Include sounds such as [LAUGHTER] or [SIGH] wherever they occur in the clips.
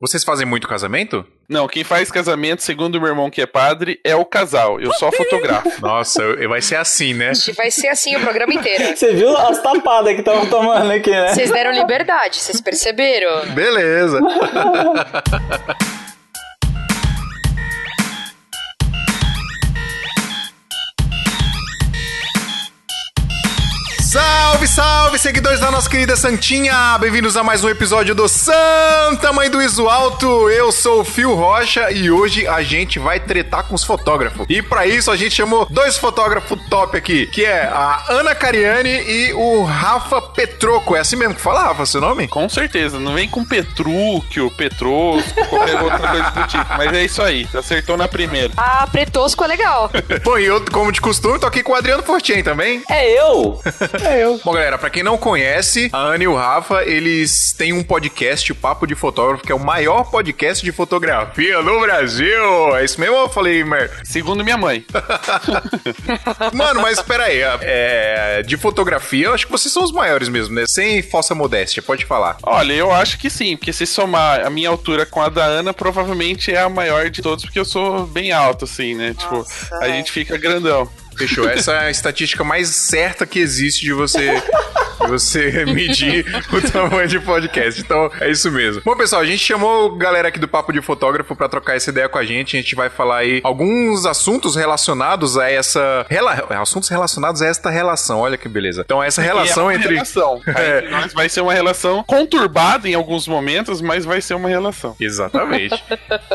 Vocês fazem muito casamento? Não, quem faz casamento, segundo o meu irmão que é padre, é o casal. Eu só fotografo. Nossa, vai ser assim, né? Vai ser assim o programa inteiro. [LAUGHS] Você viu as tapadas que estavam tomando aqui, né? Vocês deram liberdade, vocês perceberam? Beleza. [LAUGHS] salve, seguidores da nossa querida Santinha! Bem-vindos a mais um episódio do Santa Mãe do Iso Alto. Eu sou o Fio Rocha e hoje a gente vai tretar com os fotógrafos. E pra isso a gente chamou dois fotógrafos top aqui, que é a Ana Cariani e o Rafa Petroco. É assim mesmo que fala, Rafa, seu nome? Com certeza. Não vem com Petrúquio, Petrosco, qualquer [LAUGHS] outra coisa do tipo. Mas é isso aí. Acertou na primeira. Ah, pretosco é legal. Bom, e eu, como de costume, tô aqui com o Adriano Fortin também. É eu! [LAUGHS] É eu. Bom, galera, pra quem não conhece, a Ana e o Rafa, eles têm um podcast, o Papo de Fotógrafo, que é o maior podcast de fotografia no Brasil. É isso mesmo ou eu falei, mer... Segundo minha mãe. [LAUGHS] Mano, mas espera aí, é, de fotografia, eu acho que vocês são os maiores mesmo, né? Sem falsa modéstia, pode falar. Olha, eu acho que sim, porque se somar a minha altura com a da Ana, provavelmente é a maior de todos, porque eu sou bem alto, assim, né? tipo, a gente fica grandão. Fechou. Essa é a estatística mais certa que existe de você, de você [LAUGHS] medir o tamanho de podcast. Então, é isso mesmo. Bom, pessoal, a gente chamou a galera aqui do Papo de Fotógrafo pra trocar essa ideia com a gente. A gente vai falar aí alguns assuntos relacionados a essa... Rela... Assuntos relacionados a esta relação. Olha que beleza. Então, essa relação E é entre... Relação. [LAUGHS] É. Entre nós vai ser uma relação conturbada em alguns momentos, mas vai ser uma relação. Exatamente.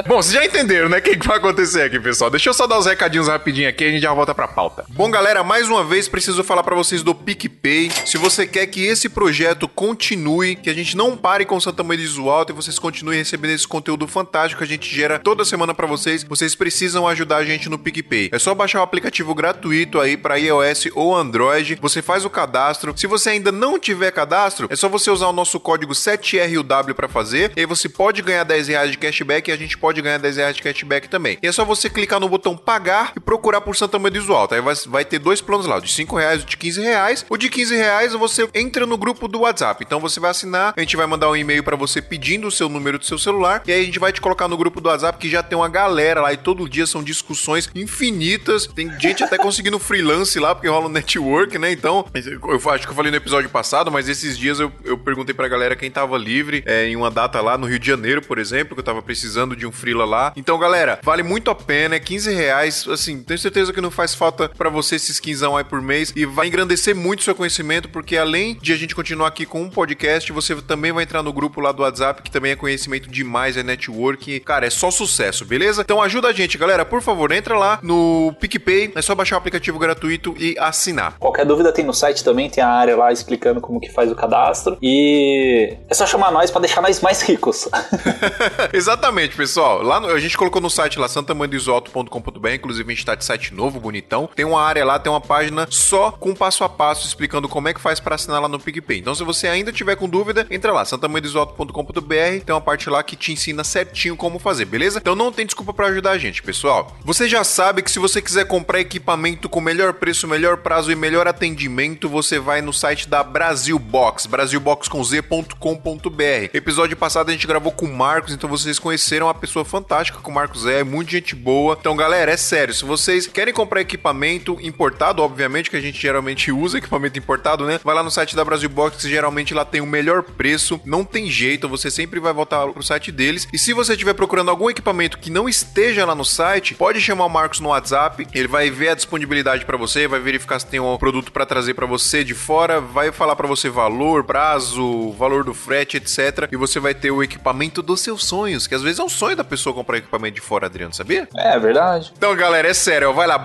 Bom, vocês já entenderam, né? O que vai acontecer aqui, pessoal? Deixa eu só dar os recadinhos rapidinho aqui e a gente já volta pra pauta. Bom, galera, mais uma vez preciso falar pra vocês do PicPay. Se você quer que esse projeto continue, que a gente não pare com Santa Mãe de Alto e vocês continuem recebendo esse conteúdo fantástico que a gente gera toda semana pra vocês, vocês precisam ajudar a gente no PicPay. É só baixar o aplicativo gratuito aí pra iOS ou Android. Você faz o cadastro. Se você ainda não tiver cadastro, é só você usar o nosso código 7RUW pra fazer. E aí você pode ganhar 10 reais de cashback e a gente pode ganhar 10 reais de cashback também. E é só você clicar no botão pagar e procurar por Santa Maria do Alto. Aí vai, vai ter dois planos lá, o de 5 reais e o de 15 reais. O de 15 reais você entra no grupo do WhatsApp. Então você vai assinar, a gente vai mandar um e-mail pra você pedindo o seu número do seu celular. E aí a gente vai te colocar no grupo do WhatsApp que já tem uma galera lá e todo dia são discussões infinitas. Tem gente até conseguindo freelance lá, porque rola um network, né? Então, eu acho que eu falei no episódio passado, mas esses dias eu, eu perguntei pra galera quem tava livre é, em uma data lá no Rio de Janeiro, por exemplo, que eu tava precisando de um freela lá. Então, galera, vale muito a pena, é 15 reais. Assim, tenho certeza que não faz falta pra você esses 15 aí por mês e vai engrandecer muito o seu conhecimento, porque além de a gente continuar aqui com um podcast, você também vai entrar no grupo lá do WhatsApp, que também é conhecimento demais, é network. Cara, é só sucesso, beleza? Então ajuda a gente, galera, por favor, entra lá no PicPay, é só baixar o aplicativo gratuito e assinar. Qualquer dúvida tem no site também, tem a área lá explicando como que faz o cadastro. E é só chamar nós pra deixar nós mais ricos. [LAUGHS] [LAUGHS] Exatamente, pessoal. Lá no- a gente colocou no site lá santamandisoalto.com.br, inclusive a gente tá de site novo, bonitão. Tem uma área lá, tem uma página só com passo a passo explicando como é que faz pra assinar lá no PicPay. Então, se você ainda tiver com dúvida, entra lá, santamandisoalto.com.br, tem uma parte lá que te ensina certinho como fazer, beleza? Então não tem desculpa pra ajudar a gente, pessoal. Você já sabe que se você quiser comprar equipamento com melhor preço, melhor prazo e melhor atendimento, você vai no site da Brasil Box, brasilbox.com.br. Episódio passado a gente gravou com o Marcos, então vocês conheceram uma pessoa fantástica que o Marcos é, muita gente boa. Então, galera, é sério, se vocês querem comprar equipamento importado, obviamente que a gente geralmente usa equipamento importado, né? Vai lá no site da Brasil Box, que geralmente lá tem o melhor preço, não tem jeito, você sempre vai voltar pro site deles. E se você estiver procurando algum equipamento que não esteja lá no site, pode chamar o Marcos no WhatsApp, ele vai ver a disponibilidade para você, vai verificar se tem um produto para trazer para você de fora, vai falar para você valor, prazo, valor do frete, etc. E você vai ter o equipamento dos seus sonhos, que às vezes é um sonho da pessoa comprar equipamento de fora, Adriano, sabia? é verdade. Então, galera, é sério, vai lá,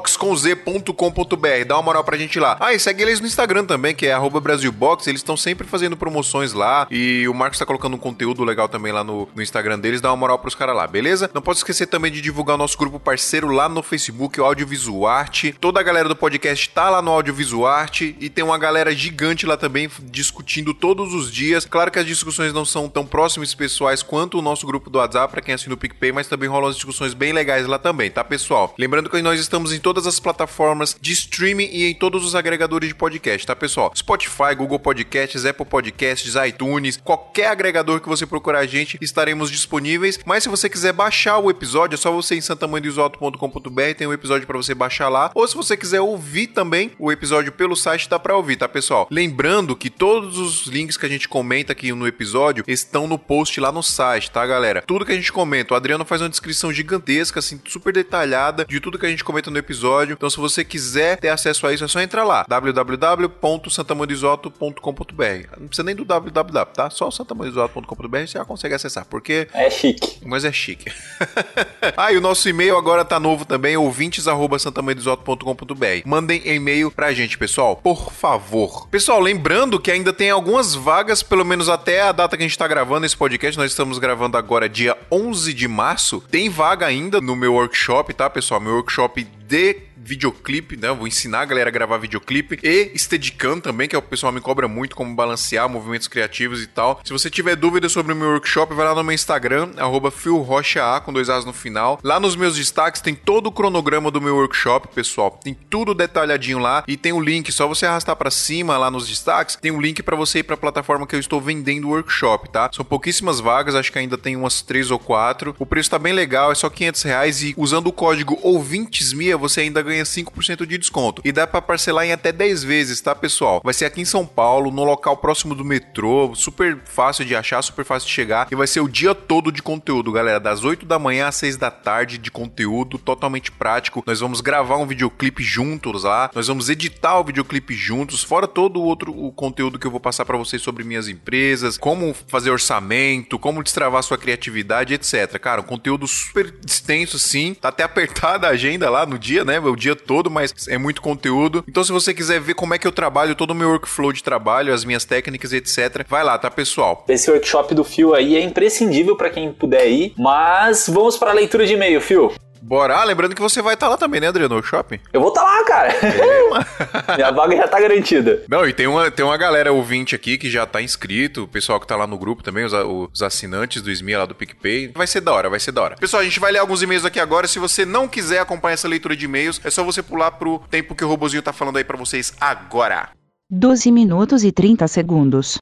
brasilbox.com.br, dá uma moral pra gente lá. Ah, e segue eles no Instagram também, que é brasilbox, eles estão sempre fazendo promoções lá, e o Marcos tá colocando um conteúdo legal também lá no, no Instagram deles, dá uma moral pros caras lá, beleza? Não pode esquecer também de divulgar o nosso grupo parceiro lá no Facebook, o Audiovisuarte. Toda a galera do podcast tá lá no Audiovisuarte, e tem uma galera gigante lá também discutindo todos os dias. Claro que as discussões não são tão próximas e pessoais quanto o nosso grupo do WhatsApp, pra quem assina o PicPay, mas também rolam as discussões bem legais lá também, tá, pessoal? Lembrando que nós estamos em todas as plataformas de streaming e em todos os agregadores de podcast, tá, pessoal? Spotify, Google Podcasts, Apple Podcasts, iTunes, qualquer agregador que você procurar a gente, estaremos disponíveis. Mas se você quiser baixar o episódio, é só você ir em santamanhoisoto.com.br, tem um episódio para você baixar lá. Ou se você quiser ouvir também o episódio pelo site, dá para ouvir, tá, pessoal? Lembrando que todos os links que a gente comenta aqui no episódio estão no post lá no site, tá, galera? Tudo que a gente comenta, o Adriano faz uma descrição gigantesca, assim, super detalhada de tudo que a gente comenta no episódio. Então, se você quiser ter acesso a isso, é só entrar lá, www.santamanisoto.com.br. Não precisa nem do www, tá? Só santamanisoto.com.br você já consegue acessar, porque... É chique. Mas é chique. [LAUGHS] ah, e o nosso e-mail agora tá novo também, ouvintes.santamanisoto.com.br. Mandem e-mail pra gente, pessoal, por favor. Pessoal, lembrando que ainda tem algumas vagas, pelo menos até a data que a gente tá gravando esse podcast, nós estamos gravando agora dia 11 de março. Tem vaga ainda no meu workshop, tá, pessoal? Meu workshop de videoclipe, né? Eu vou ensinar a galera a gravar videoclipe e Steadicam também, que é o pessoal me cobra muito como balancear movimentos criativos e tal. Se você tiver dúvidas sobre o meu workshop, vai lá no meu Instagram, arroba com dois As no final. Lá nos meus destaques tem todo o cronograma do meu workshop, pessoal. Tem tudo detalhadinho lá e tem o link, só você arrastar para cima lá nos destaques, tem um link para você ir para a plataforma que eu estou vendendo o workshop, tá? São pouquíssimas vagas, acho que ainda tem umas três ou quatro. O preço tá bem legal, é só 500 reais e usando o código ouvintesmia você ainda ganha ganha 5% de desconto. E dá para parcelar em até 10 vezes, tá, pessoal? Vai ser aqui em São Paulo, no local próximo do metrô, super fácil de achar, super fácil de chegar. E vai ser o dia todo de conteúdo, galera, das 8 da manhã às 6 da tarde de conteúdo totalmente prático. Nós vamos gravar um videoclipe juntos lá, nós vamos editar o videoclipe juntos, fora todo o outro o conteúdo que eu vou passar para vocês sobre minhas empresas, como fazer orçamento, como destravar sua criatividade, etc. Cara, um conteúdo super extenso sim, tá até apertada a agenda lá no dia, né? O dia todo, mas é muito conteúdo. Então, se você quiser ver como é que eu trabalho, todo o meu workflow de trabalho, as minhas técnicas, etc., vai lá, tá, pessoal? Esse workshop do Fio aí é imprescindível para quem puder ir, mas vamos para a leitura de e-mail, Fio. Bora. Ah, lembrando que você vai estar tá lá também, né, Adriano? No shopping? Eu vou estar tá lá, cara. É. [LAUGHS] Minha vaga já tá garantida. Não, e tem uma, tem uma galera ouvinte aqui que já tá inscrito, o pessoal que tá lá no grupo também, os, os assinantes do SMIA lá do PicPay. Vai ser da hora, vai ser da hora. Pessoal, a gente vai ler alguns e-mails aqui agora. Se você não quiser acompanhar essa leitura de e-mails, é só você pular pro tempo que o robozinho tá falando aí para vocês agora. 12 minutos e 30 segundos.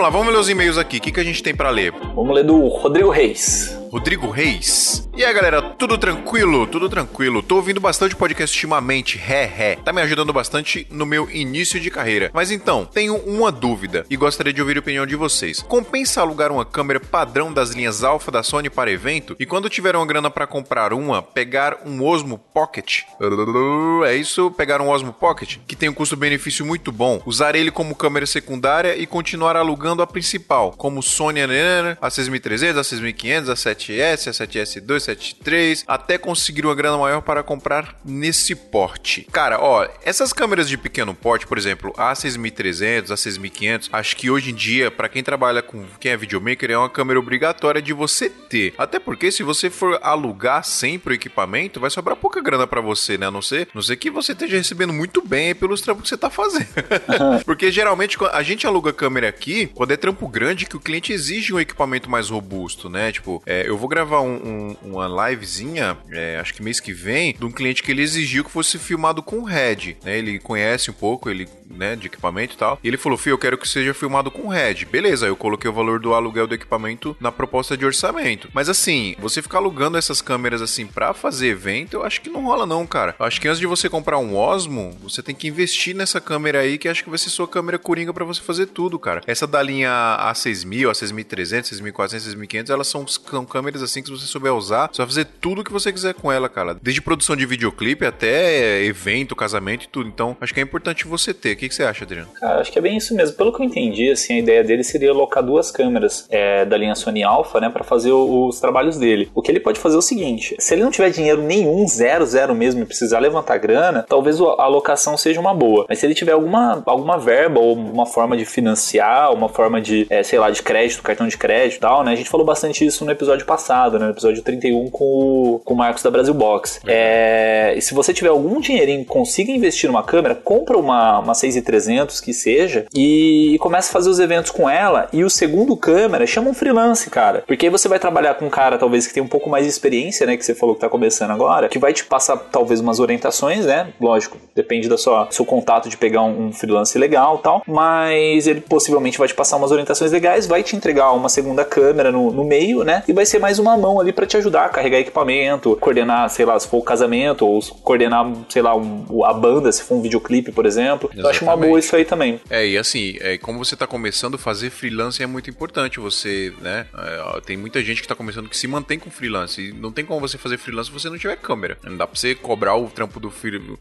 Vamos lá, vamos ler os e-mails aqui. O que, que a gente tem para ler? Vamos ler do Rodrigo Reis. Rodrigo Reis. E aí, galera, tudo tranquilo? Tudo tranquilo. Tô ouvindo bastante podcast ultimamente, ré, ré. Tá me ajudando bastante no meu início de carreira. Mas então, tenho uma dúvida e gostaria de ouvir a opinião de vocês. Compensa alugar uma câmera padrão das linhas Alpha da Sony para evento? E quando tiver uma grana para comprar uma, pegar um Osmo Pocket? [LAUGHS] É isso, pegar um Osmo Pocket, que tem um custo-benefício muito bom, usar ele como câmera secundária e continuar alugando a principal, como Sony A6300, A6500, A7 7S, a 7S2, 7S3, até conseguir uma grana maior para comprar nesse porte. Cara, ó, essas câmeras de pequeno porte, por exemplo, a 6300, a 6500, acho que hoje em dia, para quem trabalha com quem é videomaker, é uma câmera obrigatória de você ter. Até porque se você for alugar sempre o equipamento, vai sobrar pouca grana para você, né? A não ser, não ser que você esteja recebendo muito bem pelos trampos que você tá fazendo. [LAUGHS] porque geralmente a gente aluga câmera aqui quando é trampo grande que o cliente exige um equipamento mais robusto, né? Tipo, é, eu vou gravar um, um, uma livezinha, é, acho que mês que vem, de um cliente que ele exigiu que fosse filmado com RED, né? Ele conhece um pouco, ele, né, de equipamento e tal. E ele falou, Fio, eu quero que seja filmado com RED. Beleza, eu coloquei o valor do aluguel do equipamento na proposta de orçamento. Mas assim, você ficar alugando essas câmeras assim pra fazer evento, eu acho que não rola não, cara. Eu acho que antes de você comprar um Osmo, você tem que investir nessa câmera aí, que acho que vai ser sua câmera coringa para você fazer tudo, cara. Essa da linha A6000, A6300, 6400, 6500, elas são, são câmeras câmeras assim que se você souber usar, você vai fazer tudo o que você quiser com ela, cara. Desde produção de videoclipe até evento, casamento e tudo. Então, acho que é importante você ter. O que, que você acha, Adriano? Cara, acho que é bem isso mesmo. Pelo que eu entendi, assim, a ideia dele seria alocar duas câmeras é, da linha Sony Alpha, né, para fazer os trabalhos dele. O que ele pode fazer é o seguinte: se ele não tiver dinheiro nenhum, zero, zero mesmo, e precisar levantar grana, talvez a alocação seja uma boa. Mas se ele tiver alguma, alguma verba ou uma forma de financiar, uma forma de, é, sei lá, de crédito, cartão de crédito e tal, né? A gente falou bastante isso no episódio passado, né? No episódio 31 com o, com o Marcos da Brasil Box. É, e se você tiver algum dinheirinho, consiga investir numa câmera, compra uma, uma 6300 que seja e, e começa a fazer os eventos com ela. E o segundo câmera, chama um freelance, cara. Porque aí você vai trabalhar com um cara, talvez, que tem um pouco mais de experiência, né? Que você falou que tá começando agora, que vai te passar, talvez, umas orientações, né? Lógico, depende da sua seu contato de pegar um, um freelance legal tal. Mas ele possivelmente vai te passar umas orientações legais, vai te entregar uma segunda câmera no, no meio, né? E vai ser mais uma mão ali para te ajudar a carregar equipamento, coordenar, sei lá, se for o casamento, ou coordenar, sei lá, um, a banda, se for um videoclipe, por exemplo. Exatamente. Eu acho uma boa isso aí também. É, e assim, é, como você tá começando, fazer freelance é muito importante. Você, né? É, tem muita gente que tá começando que se mantém com freelance. E não tem como você fazer freelance se você não tiver câmera. Não dá pra você cobrar o trampo do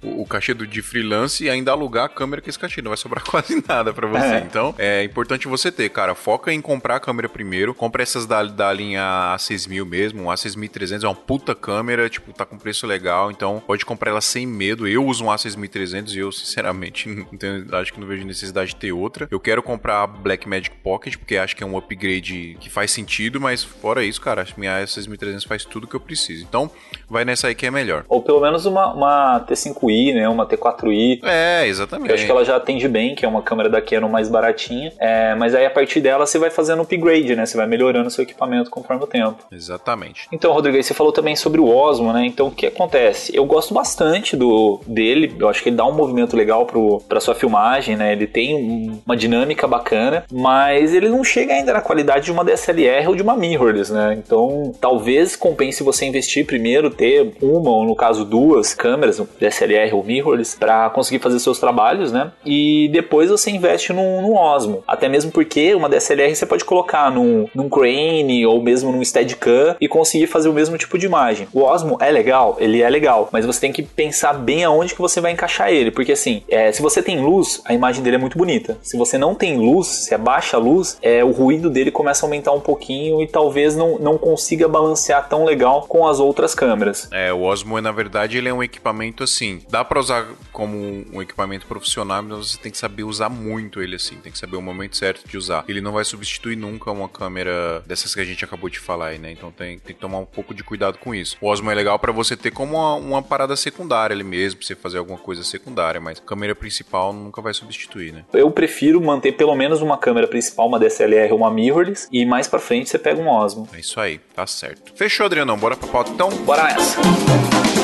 o, o cachê do, de freelance e ainda alugar a câmera com esse cachê. Não vai sobrar [LAUGHS] quase nada para você. É. Então, é importante você ter, cara. Foca em comprar a câmera primeiro. Compra essas da, da linha A6000 mesmo. Um A6300 é uma puta câmera, tipo, tá com preço legal. Então, pode comprar ela sem medo. Eu uso um A6300 e eu, sinceramente, [LAUGHS] não tenho, acho que não vejo necessidade de ter outra. Eu quero comprar a Blackmagic Pocket, porque acho que é um upgrade que faz sentido, mas fora isso, cara, acho que minha A6300 faz tudo que eu preciso. Então, vai nessa aí que é melhor. Ou pelo menos uma, uma T5i, né? Uma T4i. É, exatamente. Eu acho que ela já atende bem, que é uma câmera da Canon mais baratinha. É, mas aí a partir dela você vai fazendo upgrade, né? Você vai melhorando o seu equipamento conforme o tempo. Exatamente. Então, Rodrigo, você falou também sobre o Osmo, né? Então, o que acontece? Eu gosto bastante do dele. Eu acho que ele dá um movimento legal pro, pra sua filmagem, né? Ele tem uma dinâmica bacana, mas ele não chega ainda na qualidade de uma DSLR ou de uma mirrorless, né? Então, talvez compense você investir primeiro, ter uma ou no caso duas câmeras, DSLR ou mirrorless, para conseguir fazer seus trabalhos, né? E depois você investe num, Osmo. Até mesmo porque uma DSLR você pode colocar num, num Crane ou mesmo num Steadicam e conseguir fazer o mesmo tipo de imagem. O Osmo é legal, ele é legal, mas você tem que pensar bem aonde que você vai encaixar ele, porque assim, é, se você tem luz, a imagem dele é muito bonita. Se você não tem luz, se abaixa a luz, é, o ruído dele começa a aumentar um pouquinho e talvez não, não consiga balancear tão legal com as outras câmeras. É, o Osmo, na verdade, ele é um equipamento assim, dá para usar como um equipamento profissional, mas você tem que saber usar muito ele assim, tem que saber o momento certo de usar. Ele não vai substituir nunca uma câmera dessas que a gente acabou de falar né? Então tem, tem que tomar um pouco de cuidado com isso. O Osmo é legal para você ter como uma, uma, parada secundária ali mesmo, pra você fazer alguma coisa secundária, mas câmera principal nunca vai substituir, né? Eu prefiro manter pelo menos uma câmera principal, uma DSLR ou uma mirrorless, e mais para frente você pega um Osmo. É isso aí, tá certo. Fechou, Adriano? Bora pra pauta então? Bora nessa!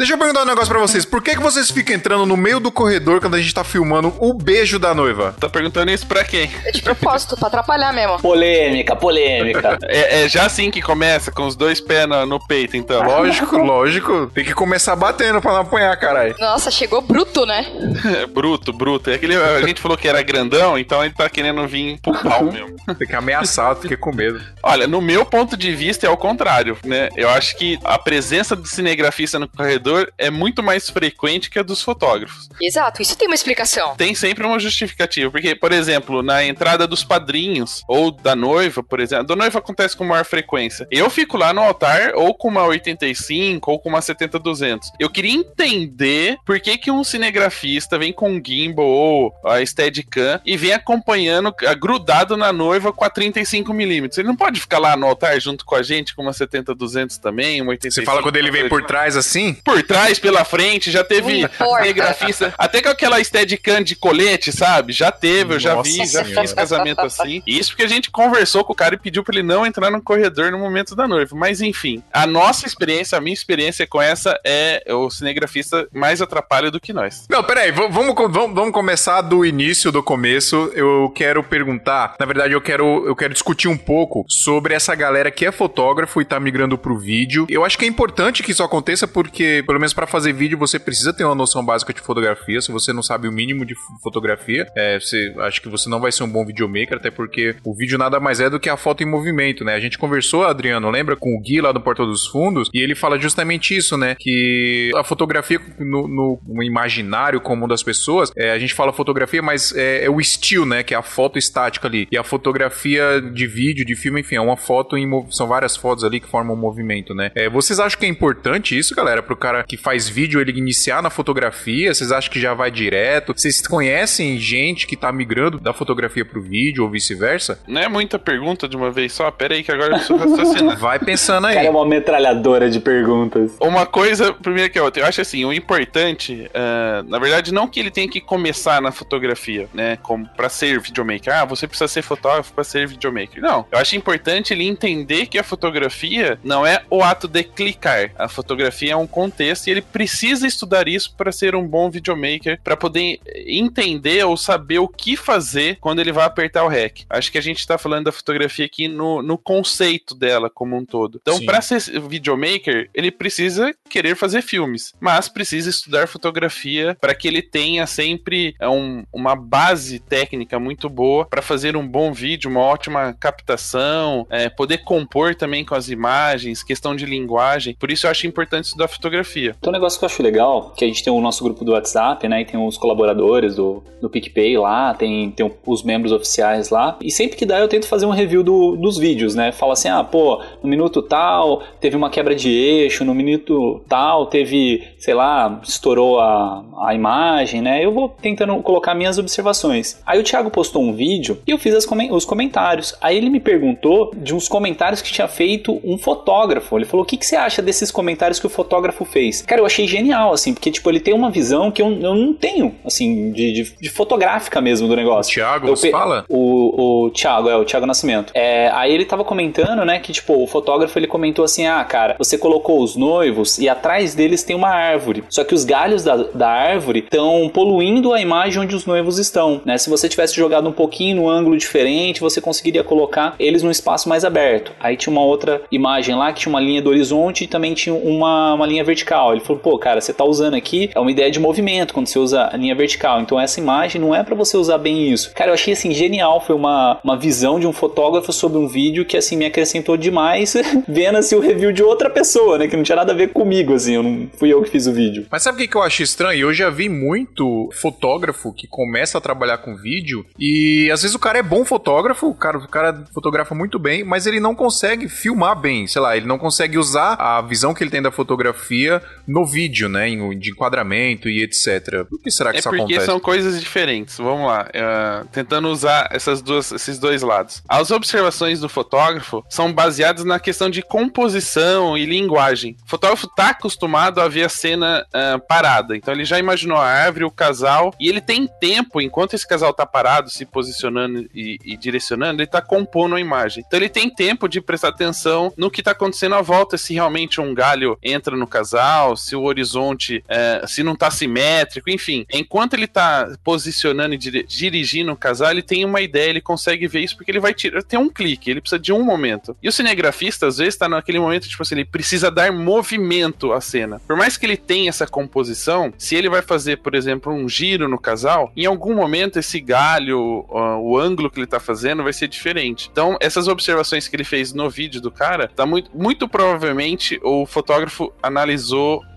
Deixa eu perguntar um negócio pra vocês. Por que, que vocês ficam entrando no meio do corredor quando a gente tá filmando o beijo da noiva? Tá perguntando isso pra quem? É de propósito, pra atrapalhar mesmo. Polêmica, polêmica. [LAUGHS] é, é, já assim que começa, com os dois pés no, no peito, então. Lógico, [LAUGHS] lógico. Tem que começar batendo pra não apanhar, caralho. Nossa, chegou bruto, né? [LAUGHS] bruto, bruto. É aquele, a gente falou que era grandão, então ele tá querendo vir pro pau mesmo. Tem que ameaçar, fiquei com medo. Olha, no meu ponto de vista é o contrário, né? Eu acho que a presença do cinegrafista no corredor é muito mais frequente que a dos fotógrafos. Exato, isso tem uma explicação. Tem sempre uma justificativa, porque, por exemplo, na entrada dos padrinhos ou da noiva, por exemplo, da noiva acontece com maior frequência. Eu fico lá no altar ou com uma 85 ou com uma 70-200. Eu queria entender por que, que um cinegrafista vem com um gimbal ou a Steadicam e vem acompanhando, grudado na noiva com a 35mm. Ele não pode ficar lá no altar junto com a gente com uma 70-200 também, uma 85. Você fala quando ele vem por trás assim? Por trás, pela frente, já teve cinegrafista. Até com aquela Steadicam de colete, sabe? Já teve, eu já Nossa vi, já senhora. fiz casamento assim. Isso porque a gente conversou com o cara e pediu pra ele não entrar no corredor no momento da noiva. Mas enfim, a nossa experiência, a minha experiência com essa é o cinegrafista mais atrapalha do que nós. Não, peraí, vamos, vamos, vamos começar do início, do começo. Eu quero perguntar, na verdade, eu quero, eu quero discutir um pouco sobre essa galera que é fotógrafo e tá migrando pro vídeo. Eu acho que é importante que isso aconteça porque pelo menos para fazer vídeo, você precisa ter uma noção básica de fotografia. Se você não sabe o mínimo de fotografia, é, você, acho que você não vai ser um bom videomaker, até porque o vídeo nada mais é do que a foto em movimento, né? A gente conversou, Adriano, lembra, com o Gui lá do Porta dos Fundos, e ele fala justamente isso, né? Que a fotografia no, no, no imaginário comum das pessoas, é, a gente fala fotografia, mas é, é, o estilo, né? Que é a foto estática ali. E a fotografia de vídeo, de filme, enfim, é uma foto em são várias fotos ali que formam um movimento, né? É, vocês acham que é importante isso, galera, pro cara cara que faz vídeo ele iniciar na fotografia? Vocês acham que já vai direto? Vocês conhecem gente que tá migrando da fotografia pro vídeo ou vice-versa? Não é muita pergunta de uma vez só? Pera aí que agora eu preciso raciocinar. Vai pensando aí. cara é uma metralhadora de perguntas. Uma coisa primeiro que a outra. Eu acho assim, o importante, ah, na verdade, não que ele tenha que começar na fotografia, né? Como para ser videomaker. Ah, você precisa ser fotógrafo para ser videomaker. Não. Eu acho importante ele entender que a fotografia não é o ato de clicar. A fotografia é um contexto e ele precisa estudar isso para ser um bom videomaker, para poder entender ou saber o que fazer quando ele vai apertar o REC. Acho que a gente tá falando da fotografia aqui no, no conceito dela como um todo. Então, para ser videomaker, ele precisa querer fazer filmes, mas precisa estudar fotografia para que ele tenha sempre é, um- uma base técnica muito boa para fazer um bom vídeo, uma ótima captação, é, poder compor também com as imagens, questão de linguagem. Por isso eu acho importante estudar fotografia. Então, um negócio que eu acho legal, que a gente tem o nosso grupo do WhatsApp, né? E tem os colaboradores do, do PicPay lá, tem, tem os membros oficiais lá. E sempre que dá, eu tento fazer um review do- dos vídeos, né? Fala assim, ah, pô, no minuto tal, teve uma quebra de eixo, no minuto tal, teve, sei lá, estourou a, a imagem, né? Eu vou tentando colocar minhas observações. Aí o Thiago postou um vídeo e eu fiz as os comentários. Aí ele me perguntou de uns comentários que tinha feito um fotógrafo. Ele falou: o que, que você acha desses comentários que o fotógrafo fez? Cara, eu achei genial, assim, porque, tipo, ele tem uma visão que eu, eu não tenho, assim, de, de, de fotográfica mesmo do negócio. Thiago, Eu você fala? O, o Thiago, é, o Thiago Nascimento. É, aí ele tava comentando, né, que, tipo, o fotógrafo ele comentou assim: ah, cara, você colocou os noivos e atrás deles tem uma árvore. Só que os galhos da, da árvore estão poluindo a imagem onde os noivos estão, né? Se você tivesse jogado um pouquinho no ângulo diferente, você conseguiria colocar eles num espaço mais aberto. Aí tinha uma outra imagem lá que tinha uma linha do horizonte e também tinha uma, uma linha vertical. Ele falou, pô, cara, você tá usando aqui, é uma ideia de movimento quando você usa a linha vertical. Então essa imagem não é para você usar bem isso. Cara, eu achei assim genial, foi uma, uma visão de um fotógrafo sobre um vídeo que assim me acrescentou demais, [LAUGHS] vendo assim o review de outra pessoa, né, que não tinha nada a ver comigo, assim, eu não fui eu que fiz o vídeo. Mas sabe o que, que eu acho estranho? Eu já vi muito fotógrafo que começa a trabalhar com vídeo e às vezes o cara é bom fotógrafo, o cara, o cara fotografa muito bem, mas ele não consegue filmar bem, sei lá, ele não consegue usar a visão que ele tem da fotografia no vídeo, né, de enquadramento e etc. Por que será que É isso porque acontece? são coisas diferentes. Vamos lá. é, tentando usar essas duas, esses dois lados. As observações do fotógrafo são baseadas na questão de composição e linguagem. O fotógrafo tá acostumado a ver a cena ah, parada. Então ele já imaginou a árvore, o casal, e ele tem tempo, enquanto esse casal tá parado, se posicionando e, e direcionando, ele tá compondo a imagem. Então ele tem tempo de prestar atenção no que tá acontecendo à volta, se realmente um galho entra no casal, se o horizonte, eh, se não tá simétrico, enfim. Enquanto ele tá posicionando e dire- dirigindo o casal, ele tem uma ideia, ele consegue ver isso porque ele vai tirar, tem um clique, ele precisa de um momento. E o cinegrafista, às vezes, tá naquele momento, tipo assim, ele precisa dar movimento à cena. Por mais que ele tenha essa composição, se ele vai fazer, por exemplo, um giro no casal, em algum momento esse galho, o ângulo que ele tá fazendo vai ser diferente. Então, essas observações que ele fez no vídeo do cara, tá muito, muito provavelmente o fotógrafo analisou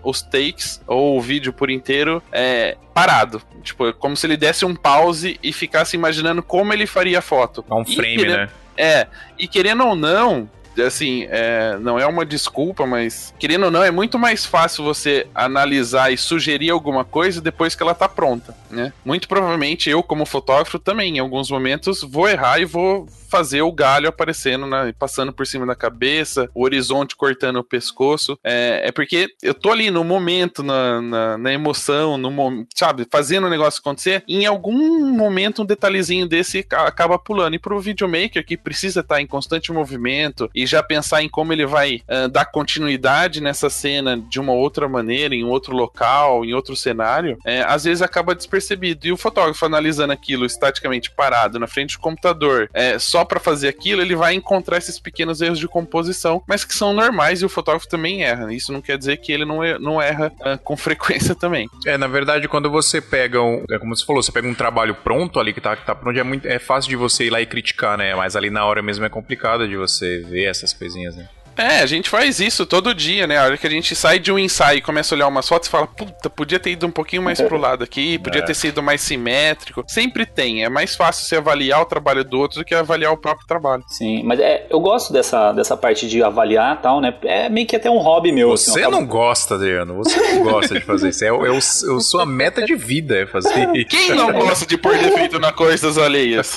os takes ou o vídeo por inteiro é, parado. Tipo, é como se ele desse um pause e ficasse imaginando como ele faria a foto. É um frame, querendo- né? É, e querendo ou não, assim, é, não é uma desculpa, mas querendo ou não, é muito mais fácil você analisar e sugerir alguma coisa depois que ela tá pronta, né? Muito provavelmente eu, como fotógrafo, também, em alguns momentos, vou errar e vou fazer o galho aparecendo, na- passando por cima da cabeça, o horizonte cortando o pescoço. É, é porque eu tô ali no momento, na, na, na emoção, no sabe, fazendo o negócio acontecer, em algum momento um detalhezinho desse ca- acaba pulando. E pro videomaker que precisa estar em constante movimento e já pensar em como ele vai ah, dar continuidade nessa cena de uma outra maneira, em outro local, em outro cenário, é, às vezes acaba despercebido. E o fotógrafo analisando aquilo estaticamente parado na frente do computador, é, só para fazer aquilo, ele vai encontrar esses pequenos erros de composição, mas que são normais e o fotógrafo também erra. Isso não quer dizer que ele não, er- não erra ah, com [LAUGHS] frequência também. É, na verdade, quando você pega um. É como você falou, você pega um trabalho pronto ali que tá, que tá pronto, é, muito, é fácil de você ir lá e criticar, né? Mas ali na hora mesmo é complicado de você ver essas coisinhas, né? É, a gente faz isso todo dia, né? A hora que a gente sai de um ensaio e começa a olhar umas fotos e fala, puta, podia ter ido um pouquinho mais pro lado aqui, podia É. ter sido mais simétrico. Sempre tem. É mais fácil você avaliar o trabalho do outro do que avaliar o próprio trabalho. Sim, mas é, eu gosto dessa, dessa parte de avaliar e tal, né? É meio que até um hobby meu. assim, Você acabo- não gosta, Adriano. Você não gosta de fazer isso. É, o- é o, é o- sua meta de vida é fazer [LAUGHS] isso. Quem não gosta de pôr defeito na coisas alheias?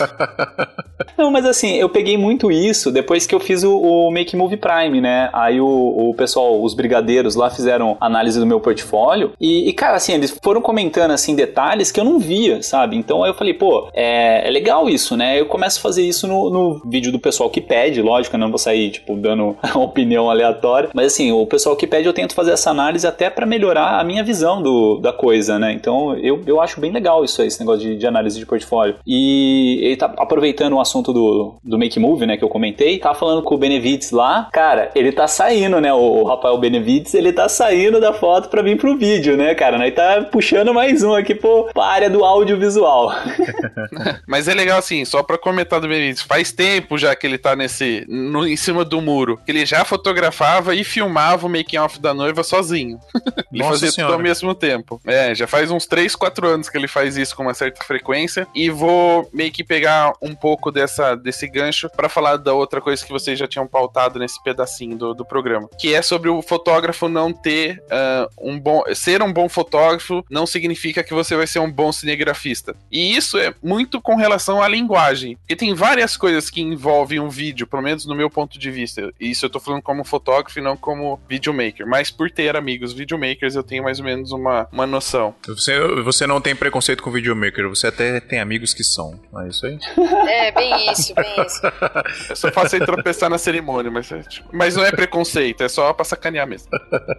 Não, mas assim, eu peguei muito isso depois que eu fiz o, o Make Move Prime, né? Aí o, o pessoal, os brigadeiros lá fizeram análise do meu portfólio e, e, cara, assim, eles foram comentando, assim, detalhes que eu não via, sabe? Então aí eu falei, pô, é, é legal isso, né? Eu começo a fazer isso no, no vídeo do pessoal que pede, lógico, eu não vou sair, tipo, dando [LAUGHS] opinião aleatória, mas assim, o pessoal que pede eu tento fazer essa análise até pra melhorar a minha visão do, da coisa, né? Então eu, eu acho bem legal isso aí, esse negócio de, de análise de portfólio. E ele tá aproveitando o assunto do, do Make Move, né, que eu comentei, tá falando com o Benevides lá, cara, ele tá saindo, né, o, o Rafael Benevides, ele tá saindo da foto pra vir pro vídeo, né, cara? Nós tá puxando mais um aqui pro, pra área do audiovisual. [LAUGHS] Mas é legal assim, só pra comentar do Benítez, faz tempo já que ele tá nesse. No, em cima do muro. Que ele já fotografava e filmava o making off da noiva sozinho. [LAUGHS] ele Nossa fazia Senhora. tudo ao mesmo tempo. É, já faz uns 3, 4 anos que ele faz isso com uma certa frequência. E vou meio que pegar um pouco dessa, desse gancho pra falar da outra coisa que vocês já tinham pautado nesse pedacinho do, do programa. Que é sobre o fotógrafo não ter ah, um bom. Ser um bom fotógrafo não significa que você vai ser um bom cinegrafista. E isso é muito com relação à linguagem. Porque tem várias coisas que envolvem um vídeo, pelo menos no meu ponto de vista. E isso eu tô falando como fotógrafo e não como videomaker. Mas por ter amigos videomakers, eu tenho mais ou menos uma, uma noção. Você, você não tem preconceito com videomaker, você até tem amigos que são. Não é isso aí? É, bem isso, bem isso. [LAUGHS] Eu só faço ele tropeçar na cerimônia, mas, é, tipo, mas não é preconceito, é só pra sacanear mesmo.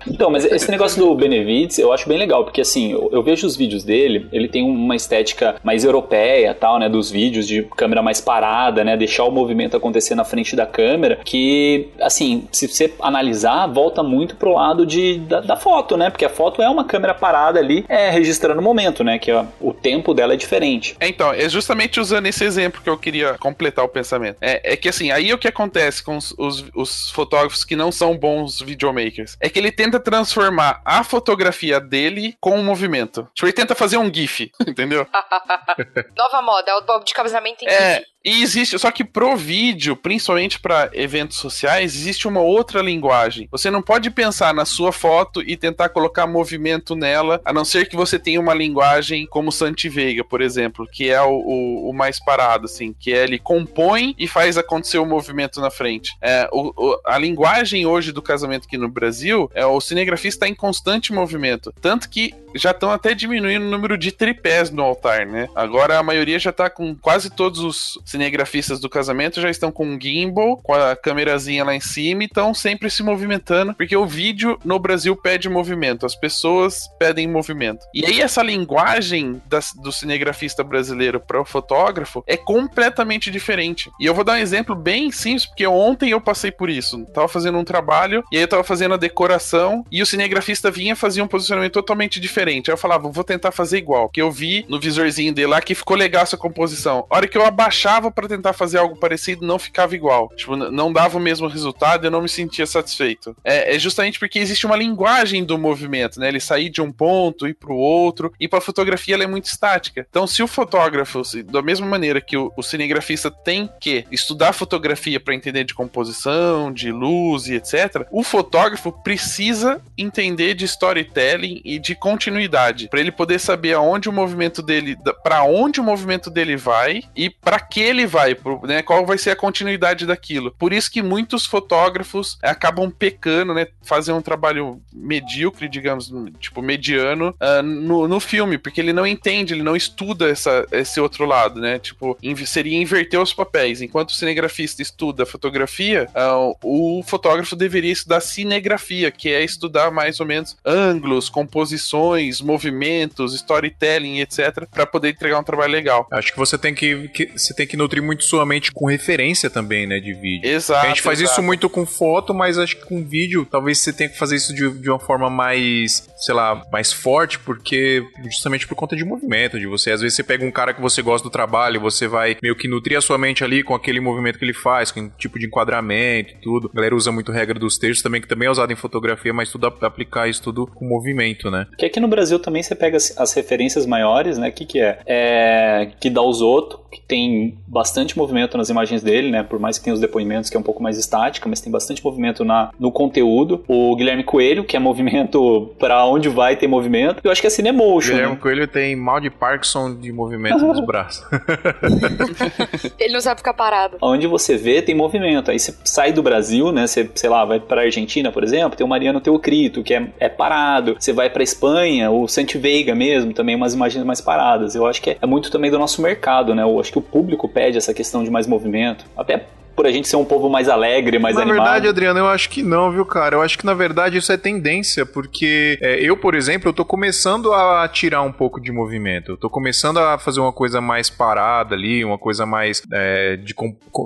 Então, mas esse negócio do Benevides eu acho bem legal, porque assim, eu, eu vejo os vídeos dele, ele tem uma estética mais europeia tal, né? Dos vídeos de câmera mais parada, né? Deixar o movimento acontecer na frente da câmera, que, assim, se você analisar, volta muito pro lado de, da, da foto, né? Porque a foto é uma câmera parada ali, é registrando o momento, né? Que ó, o tempo dela é diferente. É, então, é justamente usando esse exemplo que eu queria completar o pensamento. É, é que assim, aí o que acontece com os, os, os fotógrafos que não são bons videomakers é que ele tenta transformar a fotografia dele com o movimento. Tipo, ele tenta fazer um GIF, [LAUGHS] entendeu? [LAUGHS] Nova moda, álbum de casamento em É, GIF. E existe, só que pro vídeo, principalmente pra eventos sociais, existe uma outra linguagem. Você não pode pensar na sua foto e tentar colocar movimento nela, a não ser que você tenha uma linguagem como Santi Veiga, por exemplo, que é o, o- o mais parado, assim, que é ele compõe e faz acontecer o movimento na frente. É, o- a linguagem hoje do casamento aqui no Brasil é o cinegrafista está em constante movimento, tanto que já estão até diminuindo o número de tripés no altar, né? Agora a maioria já tá com quase todos os cinegrafistas do casamento já estão com um gimbal, com a câmerazinha lá em cima e estão sempre se movimentando, porque o vídeo no Brasil pede movimento, as pessoas pedem movimento. E aí essa linguagem das- do cinegrafista brasileiro para o fotógrafo é completamente diferente. E eu vou dar um exemplo bem simples, porque ontem eu passei por isso. Tava fazendo um trabalho e aí eu tava fazendo a decoração e o cinegrafista vinha fazia um posicionamento totalmente diferente. Aí eu falava, vou tentar fazer igual, que eu vi no visorzinho dele lá que ficou legal essa composição. A hora que eu abaixava para tentar fazer algo parecido, não ficava igual. Tipo, não dava o mesmo resultado, eu não me sentia satisfeito. É, é justamente porque existe uma linguagem do movimento, né? Ele sair de um ponto e pro outro, e para fotografia ela é muito estática. Então, se o fotógrafo, se- da mesma maneira que o, o cinegrafista tem que estudar fotografia para entender de composição, de luz e etc, o fotógrafo precisa entender de storytelling e de continuidade, para ele poder saber aonde o movimento dele, para onde o movimento dele vai e para que ele vai, pro- né? Qual vai ser a continuidade daquilo. Por isso que muitos fotógrafos acabam pecando, né? Fazem um trabalho medíocre, digamos, tipo mediano ah, no, no filme, porque ele não entende, ele não estuda essa, esse outro lado, né? Tipo, seria inverter os papéis. Enquanto o cinegrafista estuda fotografia, ah, o fotógrafo deveria estudar cinegrafia, que é estudar mais ou menos ângulos, composições, movimentos, storytelling, etc, para poder entregar um trabalho legal. Acho que você tem que, que- você tem que que nutrir muito sua mente com referência também, né, de vídeo. Exato. a gente faz exato. isso muito com foto, mas acho que com vídeo, talvez você tenha que fazer isso de, de uma forma mais, sei lá, mais forte, porque justamente por conta de movimento, de você. Às vezes você pega um cara que você gosta do trabalho, você vai meio que nutrir a sua mente ali com aquele movimento que ele faz, com tipo de enquadramento e tudo. A galera usa muito regra dos textos também, que também é usado em fotografia, mas tudo aplicar isso tudo com movimento, né? Porque aqui no Brasil também você pega as, as referências maiores, né? O que, que é? É que dá os outros, que tem bastante movimento nas imagens dele, né? Por mais que tenha os depoimentos, que é um pouco mais estática, mas tem bastante movimento na, no conteúdo. O Guilherme Coelho, que é movimento [LAUGHS] pra onde vai ter movimento. Eu acho que é Cinemotion. Guilherme Né? Coelho tem mal de Parkinson de movimento nos [LAUGHS] braços. [LAUGHS] Ele não sabe ficar parado. Onde você vê, tem movimento. Aí você sai do Brasil, né? Você, sei lá, vai pra Argentina, por exemplo, tem o Mariano Teocrito, que é, é parado. Você vai pra Espanha, o Santi Veiga mesmo, também umas imagens mais paradas. Eu acho que é, é muito também do nosso mercado, né? Eu acho que o público pede essa questão de mais movimento. Até por a gente ser um povo mais alegre, mais na animado. verdade, Adriano, eu acho que não, viu, cara? Eu acho que na verdade isso é tendência, porque é, eu, por exemplo, eu tô começando a tirar um pouco de movimento. Eu tô começando a fazer uma coisa mais parada ali, uma coisa mais é, de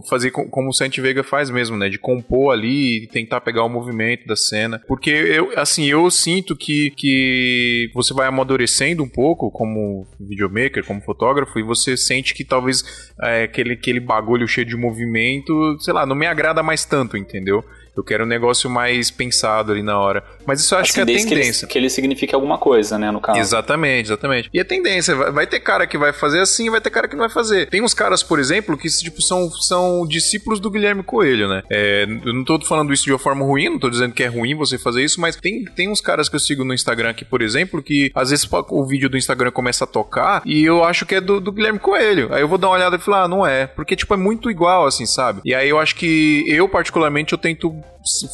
fazer com- como o Santi Veiga faz mesmo, né? De compor ali e tentar pegar o movimento da cena. Porque eu, assim, eu sinto que, que você vai amadurecendo um pouco como videomaker, como fotógrafo, e você sente que talvez é, aquele, aquele bagulho cheio de movimento, sei lá, não me agrada mais tanto, entendeu? Eu quero um negócio mais pensado ali na hora. Mas isso eu acho Assim, que é desde que ele- tendência. Que ele, signifique alguma coisa, né, no caso. Exatamente, exatamente. E é tendência, vai, vai ter cara que vai fazer assim, vai ter cara que não vai fazer. Tem uns caras, por exemplo, que tipo, são, são discípulos do Guilherme Coelho, né? É, eu não tô falando isso de uma forma ruim, não tô dizendo que é ruim você fazer isso, mas tem, tem uns caras que eu sigo no Instagram aqui, por exemplo, que às vezes o vídeo do Instagram começa a tocar e eu acho que é do, do Guilherme Coelho. Aí eu vou dar uma olhada e falar, ah, não é. Porque, tipo, é muito igual, assim, sabe? E aí eu acho que eu, particularmente, eu tento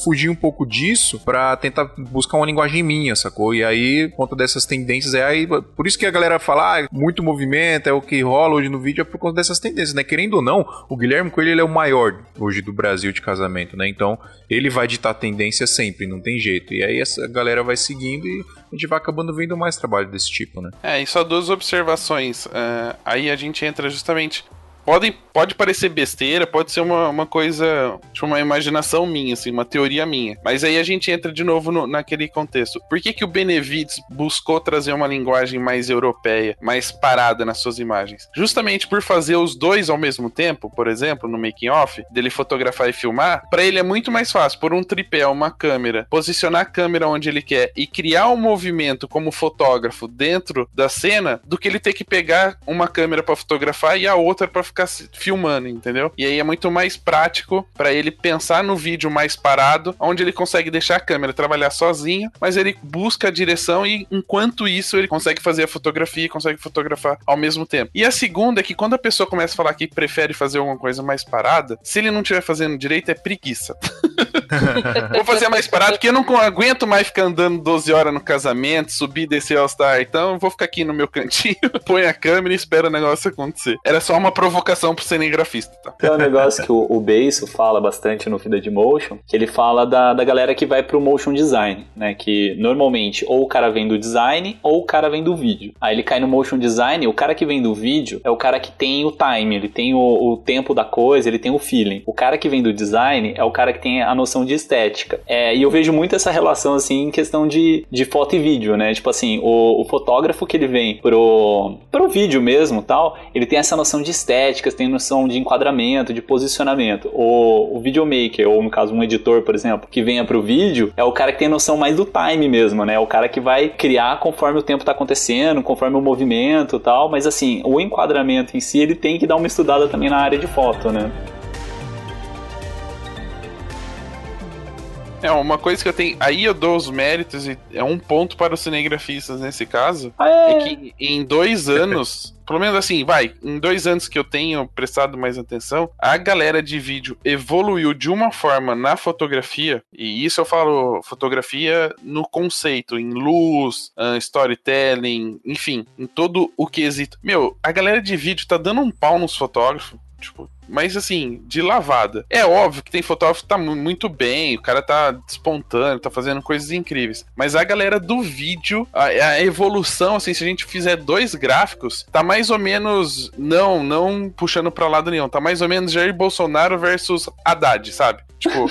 fugir um pouco disso pra tentar buscar uma linguagem minha, sacou? E aí, por conta dessas tendências, é aí. Por isso que a galera fala, ah, muito movimento, é o que rola hoje no vídeo, é por conta dessas tendências, né? Querendo ou não, o Guilherme Coelho ele é o maior hoje do Brasil de casamento, né? Então, ele vai ditar tendência sempre, não tem jeito. E aí essa galera vai seguindo e a gente vai acabando vendo mais trabalho desse tipo, né? É, e só duas observações. É, aí a gente entra justamente. Podem, pode parecer besteira, pode ser uma, uma coisa, tipo, uma imaginação minha, assim, uma teoria minha. Mas aí a gente entra de novo no- naquele contexto. Por que, que o Benevides buscou trazer uma linguagem mais europeia, mais parada nas suas imagens? Justamente por fazer os dois ao mesmo tempo, por exemplo, no making off, dele fotografar e filmar, para ele é muito mais fácil por um tripé, uma câmera, posicionar a câmera onde ele quer e criar um movimento como fotógrafo dentro da cena, do que ele ter que pegar uma câmera para fotografar e a outra para ficar filmando, entendeu? E aí é muito mais prático para ele pensar no vídeo mais parado, onde ele consegue deixar a câmera trabalhar sozinha, mas ele busca a direção e enquanto isso ele consegue fazer a fotografia e consegue fotografar ao mesmo tempo. E a segunda é que quando a pessoa começa a falar que prefere fazer alguma coisa mais parada, se ele não estiver fazendo direito é preguiça. [LAUGHS] Vou fazer mais parado, porque eu não aguento mais ficar andando 12 horas no casamento, subir e descer ao star. Então eu vou ficar aqui no meu cantinho, [LAUGHS] põe a câmera e espera o negócio acontecer. Era só uma provocação pro cinegrafista, tá? Tem um negócio que o, o Beiso fala bastante no Vida de Motion, que ele fala da, da galera que vai pro motion design, né? Que normalmente ou o cara vem do design ou o cara vem do vídeo. Aí ele cai no motion design, o cara que vem do vídeo é o cara que tem o time, ele tem o, o tempo da coisa, ele tem o feeling. O cara que vem do design é o cara que tem a noção de estética. É, e eu vejo muito essa relação, assim, em questão de, de foto e vídeo, né? Tipo assim, o, o fotógrafo que ele vem pro, pro vídeo mesmo tal, ele tem essa noção de estética, tem noção de enquadramento, de posicionamento. O, o videomaker, ou no caso um editor, por exemplo, que venha pro vídeo, é o cara que tem noção mais do time mesmo, né? É o cara que vai criar conforme o tempo tá acontecendo, conforme o movimento tal, mas assim, o enquadramento em si, ele tem que dar uma estudada também na área de foto, né? É, uma coisa que eu tenho. Aí eu dou os méritos, e é um ponto para os cinegrafistas nesse caso. Ah, É que em dois [LAUGHS] anos, pelo menos assim, vai, em dois anos que eu tenho prestado mais atenção, a galera de vídeo evoluiu de uma forma na fotografia, e isso eu falo fotografia no conceito, em luz, ah, storytelling, enfim, em todo o quesito. Meu, a galera de vídeo tá dando um pau nos fotógrafos. Tipo, mas assim, de lavada. É óbvio que tem fotógrafo que tá muito bem, o cara tá despontando, tá fazendo coisas incríveis. Mas a galera do vídeo, a, a evolução, assim, se a gente fizer dois gráficos, tá mais ou menos. Não, não puxando pra lado nenhum, tá mais ou menos Jair Bolsonaro versus Haddad, sabe? Tipo.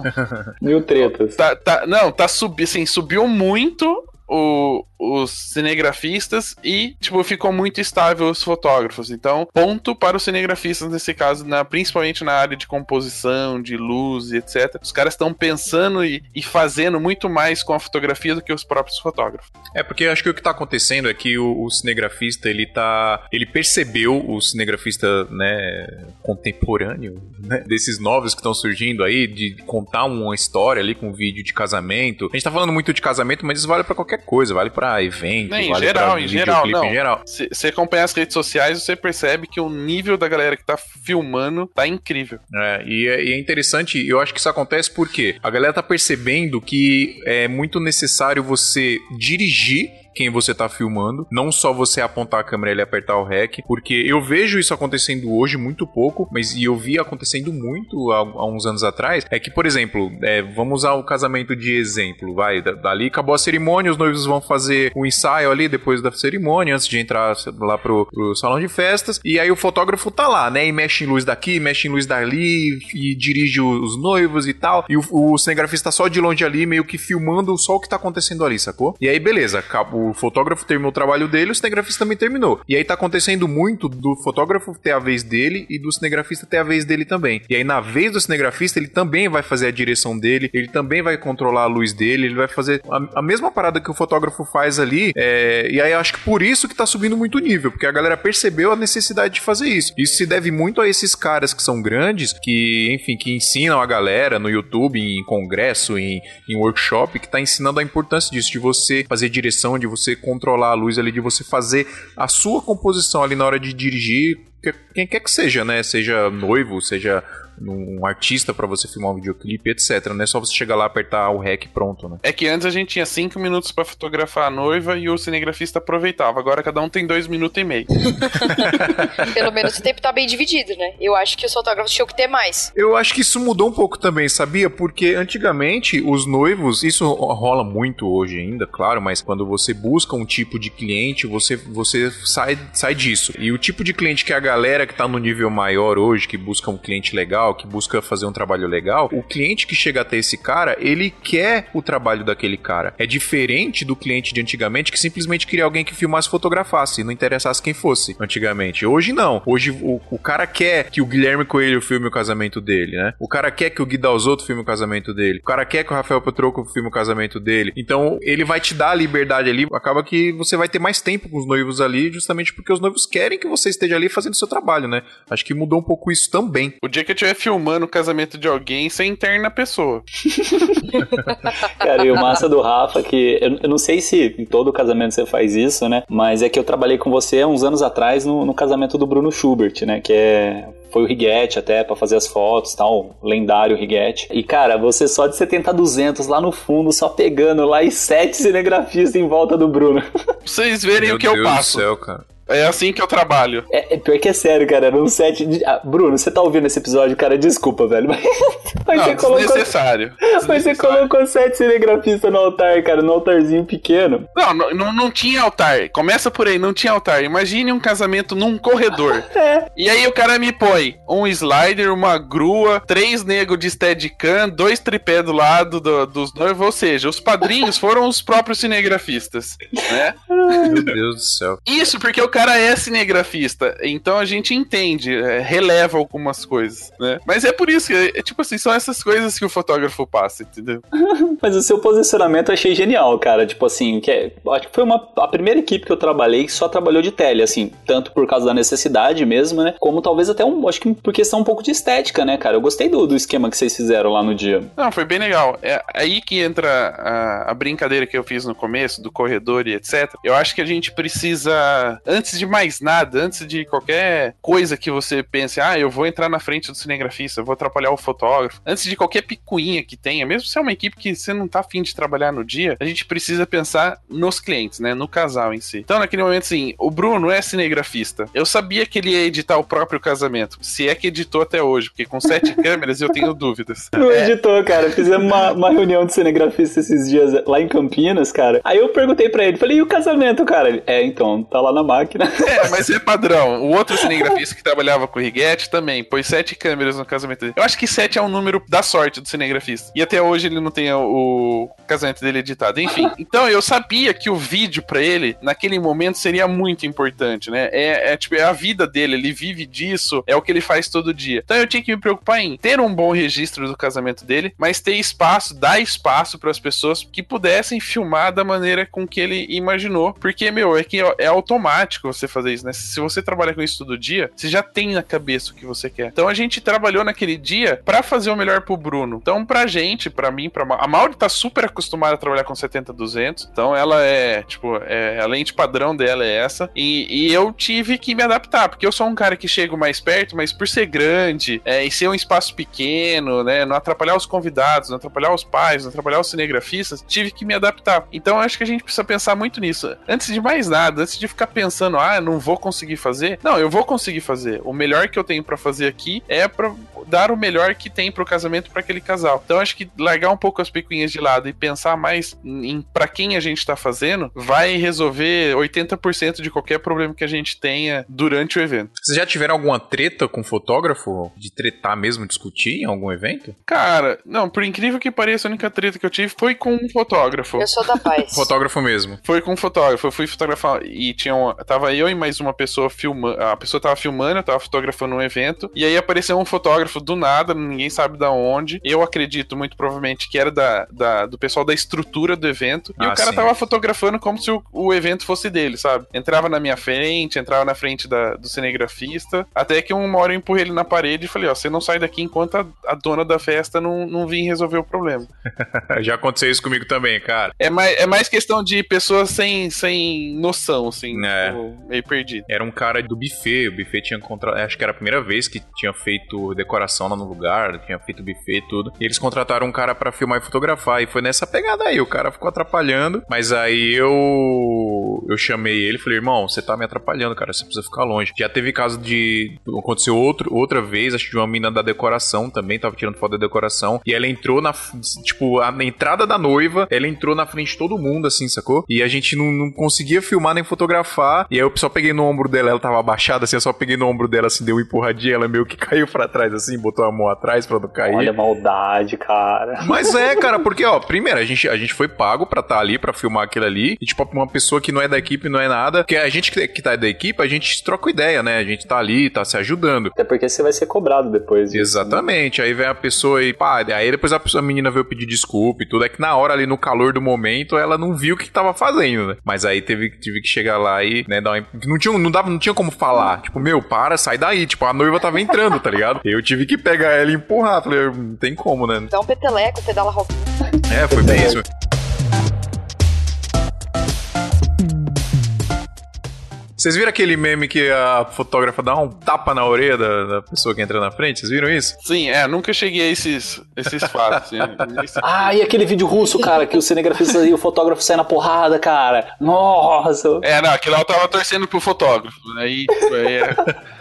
[LAUGHS] Mil tretas. Tá, tá, não, tá subindo, assim, subiu muito o, os cinegrafistas e, tipo, ficou muito estável os fotógrafos. Então, ponto para os cinegrafistas nesse caso, na, principalmente na área de composição, de luz e etc. Os caras estão pensando e, e, fazendo muito mais com a fotografia do que os próprios fotógrafos. É, porque eu acho que o que está acontecendo é que o, o, cinegrafista, ele tá. Ele percebeu o cinegrafista, né, contemporâneo, né, desses novos que estão surgindo aí, de contar uma história ali com um vídeo de casamento. A gente tá falando muito de casamento, mas isso vale para qualquer coisa, vale pra evento, em vale geral, pra em geral, não. em geral. Se você acompanha as redes sociais, você percebe que o nível da galera que tá filmando tá incrível. É, e é, e é interessante, eu acho que isso acontece porque a galera tá percebendo que é muito necessário você dirigir quem você tá filmando, não só você apontar a câmera e apertar o REC, porque eu vejo isso acontecendo hoje muito pouco, mas e eu vi acontecendo muito há, há uns anos atrás, é que, por exemplo, é, vamos usar o casamento de exemplo, vai, dali acabou a cerimônia, os noivos vão fazer o um ensaio ali depois da cerimônia, antes de entrar lá pro, pro, salão de festas, e aí o fotógrafo tá lá, né, e mexe em luz daqui, mexe em luz dali, e dirige os noivos e tal, e o, o cinegrafista tá só de longe ali, meio que filmando só o que tá acontecendo ali, sacou? E aí, beleza, acabou o fotógrafo terminou o trabalho dele, o cinegrafista também terminou. E aí tá acontecendo muito do fotógrafo ter a vez dele e do cinegrafista ter a vez dele também. E aí na vez do cinegrafista, ele também vai fazer a direção dele, ele também vai controlar a luz dele, ele vai fazer a, a mesma parada que o fotógrafo faz ali. É, e aí acho que por isso que tá subindo muito o nível, porque a galera percebeu a necessidade de fazer isso. Isso se deve muito a esses caras que são grandes, que, enfim, que ensinam a galera no YouTube, em congresso, em, em workshop, que tá ensinando a importância disso, de você fazer direção, de você controlar a luz ali, de você fazer a sua composição ali na hora de dirigir, quem quer que seja, né? Seja noivo, seja um artista para você filmar um videoclipe, etc. Não é só você chegar lá, apertar o REC pronto, né? É que antes a gente tinha cinco minutos para fotografar a noiva e o cinegrafista aproveitava. Agora cada um tem dois minutos e meio. [LAUGHS] Pelo menos o tempo tá bem dividido, né? Eu acho que os fotógrafos tinham que ter mais. Eu acho que isso mudou um pouco também, sabia? Porque antigamente os noivos, isso rola muito hoje ainda, claro, mas quando você busca um tipo de cliente, você, você sai, sai disso. E o tipo de cliente que a galera que tá no nível maior hoje, que busca um cliente legal, legal, que busca fazer um trabalho legal, o cliente que chega até esse cara, ele quer o trabalho daquele cara. É diferente do cliente de antigamente que simplesmente queria alguém que filmasse e fotografasse, não interessasse quem fosse antigamente. Hoje não. Hoje o, o cara quer que o Guilherme Coelho filme o casamento dele, né? O cara quer que o Gui Dalzotto filme o casamento dele. O cara quer que o Rafael Petroco filme o casamento dele. Então, ele vai te dar a liberdade ali. Acaba que você vai ter mais tempo com os noivos ali, justamente porque os noivos querem que você esteja ali fazendo seu trabalho, né? Acho que mudou um pouco isso também. O dia que eu tiver filmando o casamento de alguém sem interna pessoa. [LAUGHS] Cara, e o massa do Rafa, que eu, eu, não sei se em todo casamento você faz isso, né? Mas é que eu trabalhei com você há uns anos atrás no, no casamento do Bruno Schubert, né? Que é foi o Riguete até para fazer as fotos tal, lendário Riguete. E cara, você só de 70 a 200 lá no fundo, só pegando lá e sete cinegrafistas em volta do Bruno. Vocês verem Meu o que Deus eu passo. Do céu, cara. É assim que eu trabalho. É, é pior que é sério, cara. Era um set. De... Ah, Bruno, você tá ouvindo esse episódio, cara? Desculpa, velho. [LAUGHS] Mas, mas não, você colocou. Desnecessário. Mas você colocou sete cinegrafistas no altar, cara, no altarzinho pequeno. Não, não, não, não tinha altar. Começa por aí, não tinha altar. Imagine um casamento num corredor. [LAUGHS] é. E aí o cara me põe um slider, uma grua, três negros de steadicam, dois tripé do lado do, dos noivos. Ou seja, os padrinhos [LAUGHS] foram os próprios cinegrafistas, né? Meu Deus do céu. Isso porque o cara é cinegrafista, então a gente entende, é, releva algumas coisas, né? Mas é por isso que, é, tipo assim, são essas coisas que o fotógrafo passa, entendeu? [LAUGHS] Mas o seu posicionamento eu achei genial, cara. Tipo assim, que é, acho que foi uma, a primeira equipe que eu trabalhei que só trabalhou de tele, assim, tanto por causa da necessidade mesmo, né? Como talvez até um, acho que por questão um pouco de estética, né, cara? Eu gostei do, do esquema que vocês fizeram lá no dia. Não, foi bem legal. É aí que entra a, a brincadeira que eu fiz no começo, do corredor e etc. Eu acho que a gente precisa, antes antes de mais nada, antes de qualquer coisa que você pense, ah, eu vou entrar na frente do cinegrafista, eu vou atrapalhar o fotógrafo, antes de qualquer picuinha que tenha, mesmo se é uma equipe que você não tá afim de trabalhar no dia, a gente precisa pensar nos clientes, né? No casal em si. Então, naquele momento, assim, o Bruno é cinegrafista. Eu sabia que ele ia editar o próprio casamento. Se é que editou até hoje, porque com sete [LAUGHS] câmeras eu tenho dúvidas. Não editou, cara. Fizemos uma, uma reunião de cinegrafista esses dias lá em Campinas, cara. Aí eu perguntei pra ele, falei, e o casamento, cara? Ele, é, então, tá lá na máquina. É, mas é padrão. O outro cinegrafista que trabalhava com o Righetti também pôs sete câmeras no casamento dele. Eu acho que sete é um número da sorte do cinegrafista. E até hoje ele não tem o, casamento dele editado. Enfim, [LAUGHS] então eu sabia que o vídeo pra ele, naquele momento, seria muito importante, né? É, é tipo, é a vida dele, ele vive disso, é o que ele faz todo dia. Então eu tinha que me preocupar em ter um bom registro do casamento dele, mas ter espaço, dar espaço para as pessoas que pudessem filmar da maneira com que ele imaginou. Porque, meu, é que é automático você fazer isso, né? Se você trabalha com isso todo dia, você já tem na cabeça o que você quer. Então a gente trabalhou naquele dia para fazer o melhor pro Bruno. Então, pra gente, pra mim, pra Ma a Mauri tá super acostumada a trabalhar com 70-200. Então, ela é, tipo, é, a lente padrão dela é essa. E, e, eu tive que me adaptar, porque eu sou um cara que chego mais perto, mas por ser grande é, e ser um espaço pequeno, né? Não atrapalhar os convidados, não atrapalhar os pais, não atrapalhar os cinegrafistas, tive que me adaptar. Então, acho que a gente precisa pensar muito nisso. Antes de mais nada, antes de ficar pensando, ah, não vou conseguir fazer. Não, eu vou conseguir fazer. O melhor que eu tenho para fazer aqui é para dar o melhor que tem pro casamento para aquele casal. Então acho que largar um pouco as picuinhas de lado e pensar mais em para quem a gente tá fazendo vai resolver 80% de qualquer problema que a gente tenha durante o evento. Vocês já tiveram alguma treta com fotógrafo? De tretar mesmo, discutir em algum evento? Cara, não, por incrível que pareça, a única treta que eu tive foi com um fotógrafo. Eu sou da paz. [LAUGHS] fotógrafo mesmo. Foi com um fotógrafo. Eu fui fotografar e tinha um, tava eu e mais uma pessoa filmando. A pessoa tava filmando, eu tava fotografando um evento. E aí apareceu um fotógrafo do nada, ninguém sabe da onde. Eu acredito muito provavelmente que era da, da do pessoal da estrutura do evento. E ah, o cara sim. tava fotografando como se o, o, evento fosse dele, sabe? Entrava na minha frente, entrava na frente da, do cinegrafista. Até que uma hora eu empurrei ele na parede e falei: Ó, você não sai daqui enquanto a, a dona da festa não, não vir resolver o problema. [LAUGHS] Já aconteceu isso comigo também, cara. É mais, é mais questão de pessoas sem, sem noção, assim, é. tipo, meio perdido. Era um cara do buffet, o buffet tinha contratado. Acho que era a primeira vez que tinha feito decoração lá no lugar, tinha feito buffet e tudo. E eles contrataram um cara para filmar e fotografar. E foi nessa pegada aí. O cara ficou atrapalhando. Mas aí eu. Eu chamei ele e falei, irmão, você tá me atrapalhando, cara. Você precisa ficar longe. Já teve caso de. Aconteceu outro, outra vez, acho que de uma mina da decoração também, tava tirando foto da decoração. E ela entrou na. Tipo, na entrada da noiva, ela entrou na frente de todo mundo, assim, sacou? E a gente não, não conseguia filmar nem fotografar. E aí eu só peguei no ombro dela, ela tava abaixada, assim, eu só peguei no ombro dela, assim, deu uma empurradinha, ela meio que [LAUGHS] caiu pra trás, assim, botou a mão atrás pra não cair. Olha a maldade, cara. Mas é, [LAUGHS] cara, porque, ó, primeiro, a gente, a gente foi pago pra estar tá ali, pra filmar aquilo ali. E, tipo, uma pessoa que não é da equipe, não é nada. Porque a gente que tá da equipe, a gente troca ideia, né? A gente tá ali, tá se ajudando. Até porque você vai ser cobrado depois. Disso, Exatamente. Né? Aí vem a pessoa e, pá, aí depois a, pessoa, a menina veio pedir desculpa e tudo. É que na hora ali, no calor do momento, ela não viu o que tava fazendo, né? Mas aí teve, tive que chegar lá e, né, dar não tinha, não, dava, não tinha como falar. Tipo, meu, para, sai daí. Tipo, a noiva tava entrando, tá ligado? Eu tive que pegar ela e empurrar. Falei, não tem como, né? Dá um peteleco, pedala roupinha. É, foi bem isso. Vocês viram aquele meme que a fotógrafa dá um tapa na orelha da, da, pessoa que entra na frente? Vocês viram isso? Sim, é, nunca cheguei a esses, esses [LAUGHS] fatos. ah, e aquele vídeo russo, cara, que o cinegrafista e o fotógrafo saem na porrada, cara. Nossa! É, não, aquilo eu tava torcendo pro fotógrafo. Aí, tipo, aí é... [LAUGHS]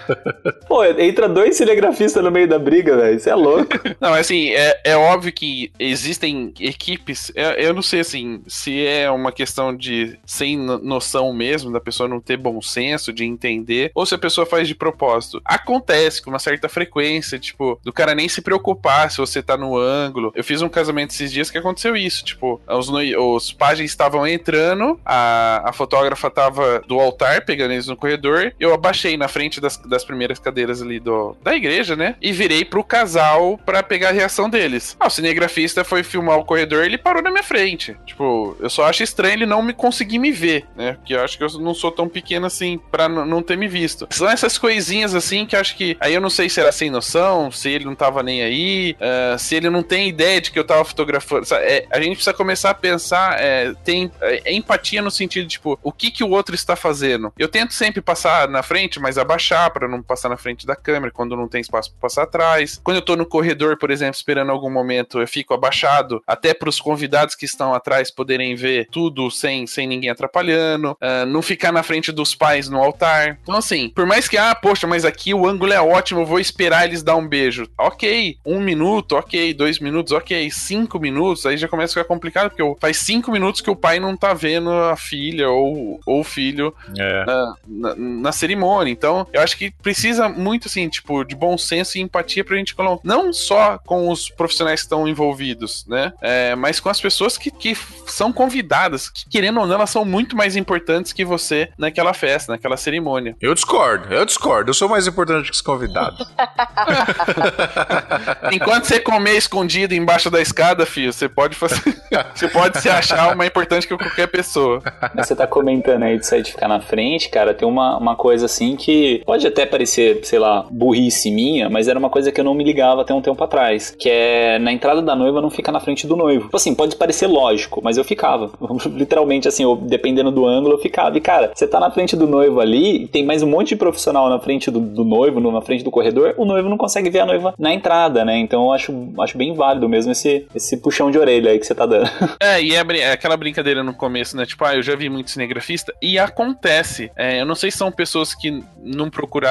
Pô, entra dois cinegrafistas no meio da briga, velho. Isso é louco. [LAUGHS] Não, assim, é, é óbvio que existem equipes. Eu, eu não sei, assim, se é uma questão de sem noção mesmo, da pessoa não ter bom senso, de entender, ou se a pessoa faz de propósito. Acontece com uma certa frequência, tipo, do cara nem se preocupar se você tá no ângulo. Eu fiz um casamento esses dias que aconteceu isso, tipo, os, os páginas estavam entrando, a, a fotógrafa tava do altar pegando eles no corredor, eu abaixei na frente das, das das primeiras cadeiras ali do, da igreja, né? E virei pro casal para pegar a reação deles. Ah, o cinegrafista foi filmar o corredor e ele parou na minha frente. Tipo, eu só acho estranho ele não me conseguir me ver, né? Porque eu acho que eu não sou tão pequeno assim para não ter me visto. São essas coisinhas assim que acho que. Aí eu não sei se era sem noção, se ele não tava nem aí, uh, se ele não tem ideia de que eu tava fotografando. É, a gente precisa começar a pensar, é, tem é, empatia no sentido, tipo, o que que o outro está fazendo. Eu tento sempre passar na frente, mas abaixar para para não passar na frente da câmera, quando não tem espaço para passar atrás. Quando eu tô no corredor, por exemplo, esperando algum momento, eu fico abaixado, até para os convidados que estão atrás poderem ver tudo sem, sem ninguém atrapalhando, uh, não ficar na frente dos pais no altar. Então, assim, por mais que, ah, poxa, mas aqui o ângulo é ótimo, eu vou esperar eles dar um beijo. Ok, um minuto, ok, dois minutos, ok, cinco minutos, aí já começa a ficar complicado, porque faz cinco minutos que o pai não tá vendo a filha ou, ou o filho é. na, na, na, cerimônia. Então, eu acho que precisa muito, assim, tipo, de bom senso e empatia pra gente colocar, não só com os profissionais que estão envolvidos, né, é, mas com as pessoas que, que são convidadas, que querendo ou não, elas são muito mais importantes que você naquela festa, naquela cerimônia. Eu discordo, eu discordo. Eu sou mais importante que os convidados. [LAUGHS] [LAUGHS] Enquanto você comer escondido embaixo da escada, filho, você pode fazer. [LAUGHS] você pode se achar mais importante que qualquer pessoa. Você tá comentando aí disso aí de ficar na frente, cara, tem uma, uma coisa assim que pode até parecer, sei lá, burrice minha, mas era uma coisa que eu não me ligava até um tempo atrás. Que é na entrada da noiva não fica na frente do noivo. Tipo assim, pode parecer lógico, mas eu ficava. [LAUGHS] Literalmente, assim, eu, dependendo do ângulo, eu ficava. E, cara, você tá na frente do noivo ali, tem mais um monte de profissional na frente do, do noivo, na frente do corredor, o noivo não consegue ver a noiva na entrada, né? Então eu acho, acho bem válido mesmo esse, esse puxão de orelha aí que você tá dando. [LAUGHS] É, e é, é aquela brincadeira no começo, né? Tipo, ah, eu já vi muito cinegrafista, e acontece. É, eu não sei se são pessoas que não procuraram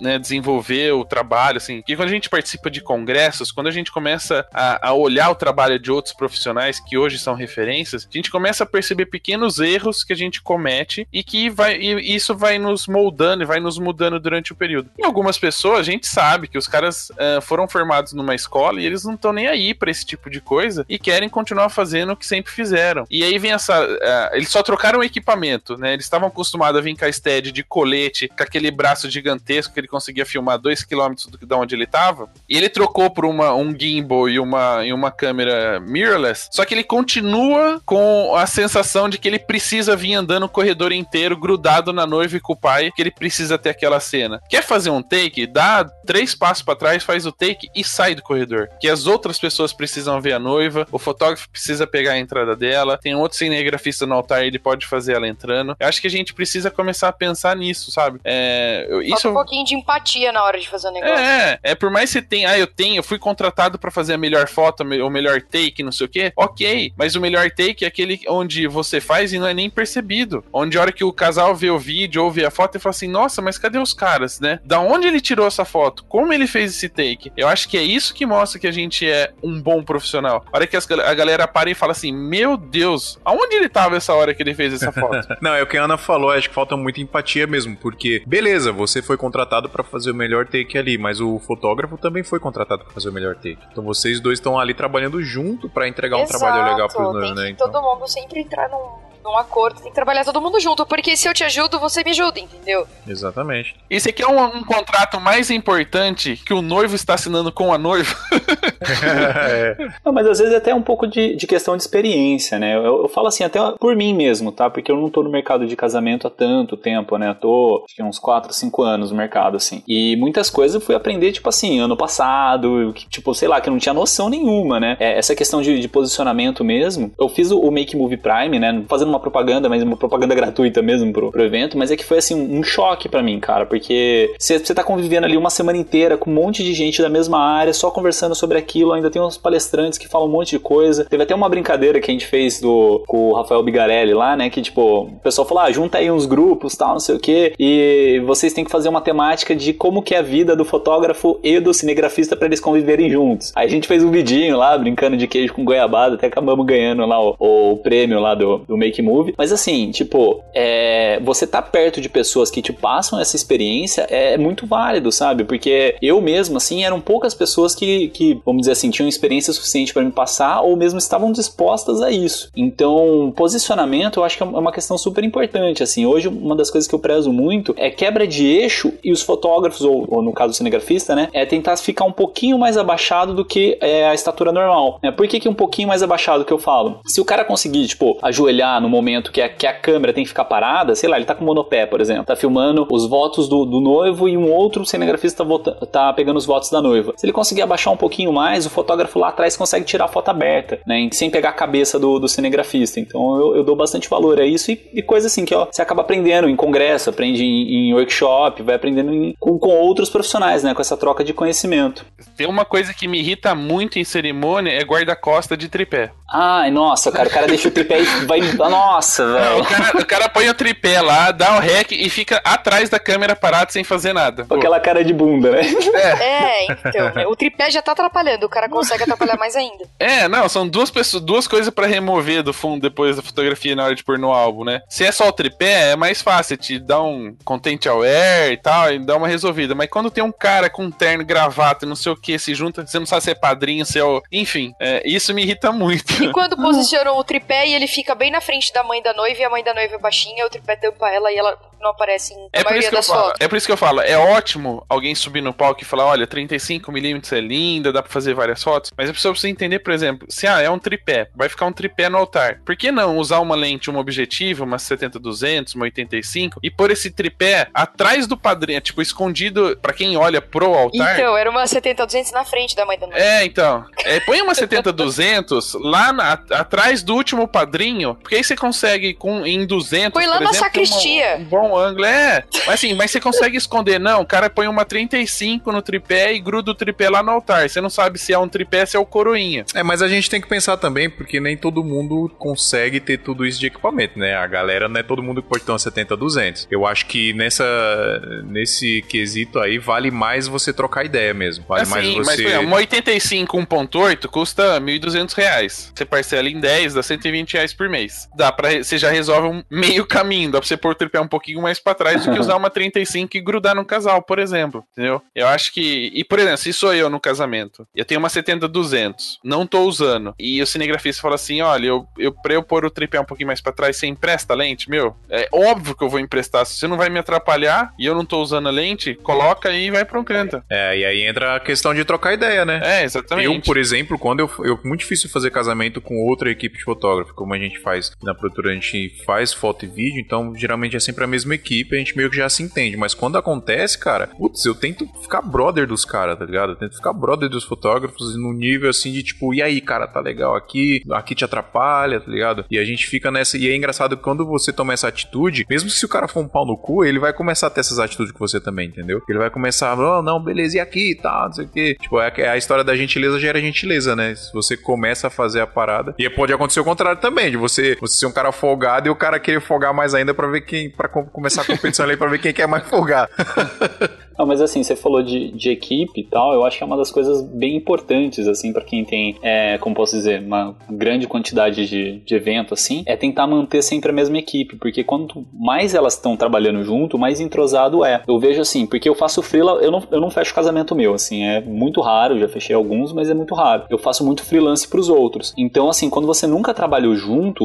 né, desenvolver o trabalho, assim. Porque quando a gente participa de congressos, quando a gente começa a, a olhar o trabalho de outros profissionais que hoje são referências, a gente começa a perceber pequenos erros que a gente comete e que vai, e isso vai nos moldando e vai nos mudando durante o período. E algumas pessoas, a gente sabe que os caras uh, foram formados numa escola e eles não estão nem aí para esse tipo de coisa e querem continuar fazendo o que sempre fizeram. E aí vem essa. Uh, eles só trocaram o equipamento, né? Eles estavam acostumados a vir com a stead de colete, com aquele braço gigantesco que ele conseguia filmar 2km do, de onde ele estava. E ele trocou por uma, um gimbal e uma, e uma câmera mirrorless. Só que ele continua com a sensação de que ele precisa vir andando o corredor inteiro, grudado na noiva e com o pai, que ele precisa ter aquela cena. Quer fazer um take? Dá três passos para trás, faz o take e sai do corredor. Que as outras pessoas precisam ver a noiva, o fotógrafo precisa pegar a entrada dela, tem outro cinegrafista no altar, ele pode fazer ela entrando. Eu acho que a gente precisa começar a pensar nisso, sabe? É, isso... Falta um pouquinho de empatia na hora de fazer o negócio. É, é por mais que você tenha, ah, eu tenho, eu fui contratado para fazer a melhor foto, o melhor take, não sei o quê, ok, mas o melhor take é aquele onde você faz e não é nem percebido. Onde a hora que o casal vê o vídeo ou vê a foto e fala assim, nossa, mas cadê os caras, né? Da onde ele tirou essa foto? Como ele fez esse take? Eu acho que é isso que mostra que a gente é um bom profissional. A hora que a galera para e fala assim, meu Deus, aonde ele tava essa hora que ele fez essa foto? [LAUGHS] não, é o que a Ana falou, acho que falta muita empatia mesmo, porque, beleza, você foi contratado para fazer o melhor take ali, mas o fotógrafo também foi contratado para fazer o melhor take. Então vocês dois estão ali trabalhando junto para entregar Exato, um trabalho legal pros noivos, né? Então... Todo mundo sempre entrar num num acordo, tem que trabalhar todo mundo junto, porque se eu te ajudo, você me ajuda, entendeu? Exatamente. Esse aqui é um, um contrato mais importante que o noivo está assinando com a noiva. é. [LAUGHS] não, mas às vezes é até um pouco de, de questão de experiência, né? Eu, eu, falo assim, até por mim mesmo, tá? Porque eu não tô no mercado de casamento há tanto tempo, né? Eu tô, acho que uns 4, 5 anos no mercado, assim. E muitas coisas eu fui aprender, tipo assim, ano passado, que, tipo, sei lá, que eu não tinha noção nenhuma, né? É, essa questão de, de posicionamento mesmo. Eu fiz o, o Make Movie Prime, né? Fazendo uma propaganda, mas uma propaganda gratuita mesmo pro, pro evento, mas é que foi assim um choque para mim, cara, porque você tá convivendo ali uma semana inteira com um monte de gente da mesma área, só conversando sobre aquilo, ainda tem uns palestrantes que falam um monte de coisa. Teve até uma brincadeira que a gente fez do, com o Rafael Bigarelli lá, né, que tipo, o pessoal falou, ah, junta aí uns grupos, tal, não sei o que, e vocês têm que fazer uma temática de como que é a vida do fotógrafo e do cinegrafista para eles conviverem juntos. Aí a gente fez um vidinho lá, brincando de queijo com goiabada, até acabamos ganhando lá o, o prêmio lá do, do Make Movie. Mas assim, tipo, é, você tá perto de pessoas que te passam essa experiência é muito válido, sabe? Porque eu mesmo, assim, eram poucas pessoas que, que vamos dizer assim, tinham experiência suficiente para me passar ou mesmo estavam dispostas a isso. Então, posicionamento eu acho que é uma questão super importante, assim. Hoje, uma das coisas que eu prezo muito é quebra de eixo e os fotógrafos, ou, ou no caso o cinegrafista, né, é tentar ficar um pouquinho mais abaixado do que é, a estatura normal. Né? Por que, que um pouquinho mais abaixado que eu falo? Se o cara conseguir, tipo, ajoelhar no momento que a, que a câmera tem que ficar parada, sei lá, ele tá com monopé, por exemplo, tá filmando os votos do, do noivo e um outro cinegrafista tá, vota, tá pegando os votos da noiva. Se ele conseguir abaixar um pouquinho mais, o fotógrafo lá atrás consegue tirar a foto aberta, né? Sem pegar a cabeça do, do cinegrafista. Então eu, eu dou bastante valor a isso e, e coisa assim que ó, você acaba aprendendo em congresso, aprende em, em workshop, vai aprendendo em, com, com outros profissionais, né? Com essa troca de conhecimento. Tem uma coisa que me irrita muito em cerimônia é guarda-costa de tripé. Ai, nossa, cara, o cara deixa o tripé e vai. Nossa, velho. O cara, o cara põe o tripé lá, dá o rec e fica atrás da câmera parado sem fazer nada. Com aquela cara de bunda, né? É, então. O tripé já tá atrapalhando, o cara consegue atrapalhar mais ainda. É, não, são duas pessoas, duas coisas pra remover do fundo depois da fotografia na hora de pôr no álbum, né? Se é só o tripé, é mais fácil, te dá um content aware e tal, e dá uma resolvida. Mas quando tem um cara com um terno, gravata e não sei o que, se junta, você não sabe se é padrinho, se é o. Enfim, é, isso me irrita muito. E [LAUGHS] quando posicionam o tripé e ele fica bem na frente da mãe da noiva e a mãe da noiva é baixinha, o tripé tampa ela e ela não aparece em É maioria das fotos. é por isso que eu falo, é ótimo alguém subir no palco e falar, olha, 35mm é linda, dá pra fazer várias fotos, mas a pessoa precisa entender, por exemplo, se ah, é um tripé, vai ficar um tripé no altar. Por que não usar uma lente, um objetivo, uma 70-200, uma 85, e pôr esse tripé atrás do padrinho, tipo, escondido pra quem olha pro altar? Então, era uma 70-200 na frente da mãe da noiva. É, então. É, põe uma 70-200 lá na- atrás do último padrinho, porque aí você consegue com, em 200. Põe lá por na exemplo, sacristia. Um, um bom ângulo. É, mas assim, mas você consegue esconder. Não, o cara põe uma 35 no tripé e gruda o tripé lá no altar. Você não sabe se é um tripé, se é o coroinha. É, mas a gente tem que pensar também, porque nem todo mundo consegue ter tudo isso de equipamento, né? A galera não é todo mundo que pode ter uma 70-200. Eu acho que nessa, nesse quesito aí vale mais você trocar ideia mesmo. Vale mais assim, mas você. por exemplo, uma 85 1.8 custa 1.200 reais. Você parcela em 10, dá 120 reais por mês. Dá pra. Você já resolve um meio caminho. Dá pra você pôr o tripé um pouquinho mais pra trás do que usar uma 35 e grudar no casal, por exemplo. Entendeu? Eu acho que. E, por exemplo, se sou eu no casamento, eu tenho uma 70-200, não tô usando, e o cinegrafista fala assim: olha, eu, eu, pra eu pôr o tripé um pouquinho mais pra trás, você empresta a lente? Meu, é óbvio que eu vou emprestar. Se você não vai me atrapalhar e eu não tô usando a lente, coloca aí e vai pra um canto. É, e aí entra a questão de trocar ideia, né? É, exatamente. Eu, por exemplo, quando eu, eu. Muito difícil fazer casamento com outra equipe de fotógrafo. Como a gente faz na produtora, a gente faz foto e vídeo, então geralmente é sempre a mesma equipe, a gente meio que já se entende. Mas quando acontece, cara, putz, eu tento ficar brother dos caras, tá ligado? Eu tento ficar brother dos fotógrafos no nível assim de tipo, e aí, cara, tá legal aqui, aqui te atrapalha, tá ligado? E a gente fica nessa. E é engraçado que quando você toma essa atitude, mesmo se o cara for um pau no cu, ele vai começar a ter essas atitudes com você também, entendeu? Ele vai começar, oh, não, beleza, e aqui, tá, não sei o quê. Tipo, é a história da gentileza gera gentileza, né? Se você começa a fazer a parada. E pode acontecer o contrário também, de você, você ser um cara folgado e o cara querer folgar mais ainda pra ver quem. com- começar a competição ali pra ver quem quer mais folgar. [LAUGHS] Não, mas assim, você falou de, de equipe e tal, eu acho que é uma das coisas bem importantes, assim, para quem tem, é, como posso dizer, uma grande quantidade de, de evento, assim, é tentar manter sempre a mesma equipe, porque quanto mais elas estão trabalhando junto, mais entrosado é. Eu vejo assim, porque eu faço freela, eu não, eu não fecho casamento meu, assim, é muito raro, já fechei alguns, mas é muito raro. Eu faço muito freelance pros outros. Então, assim, quando você nunca trabalhou junto,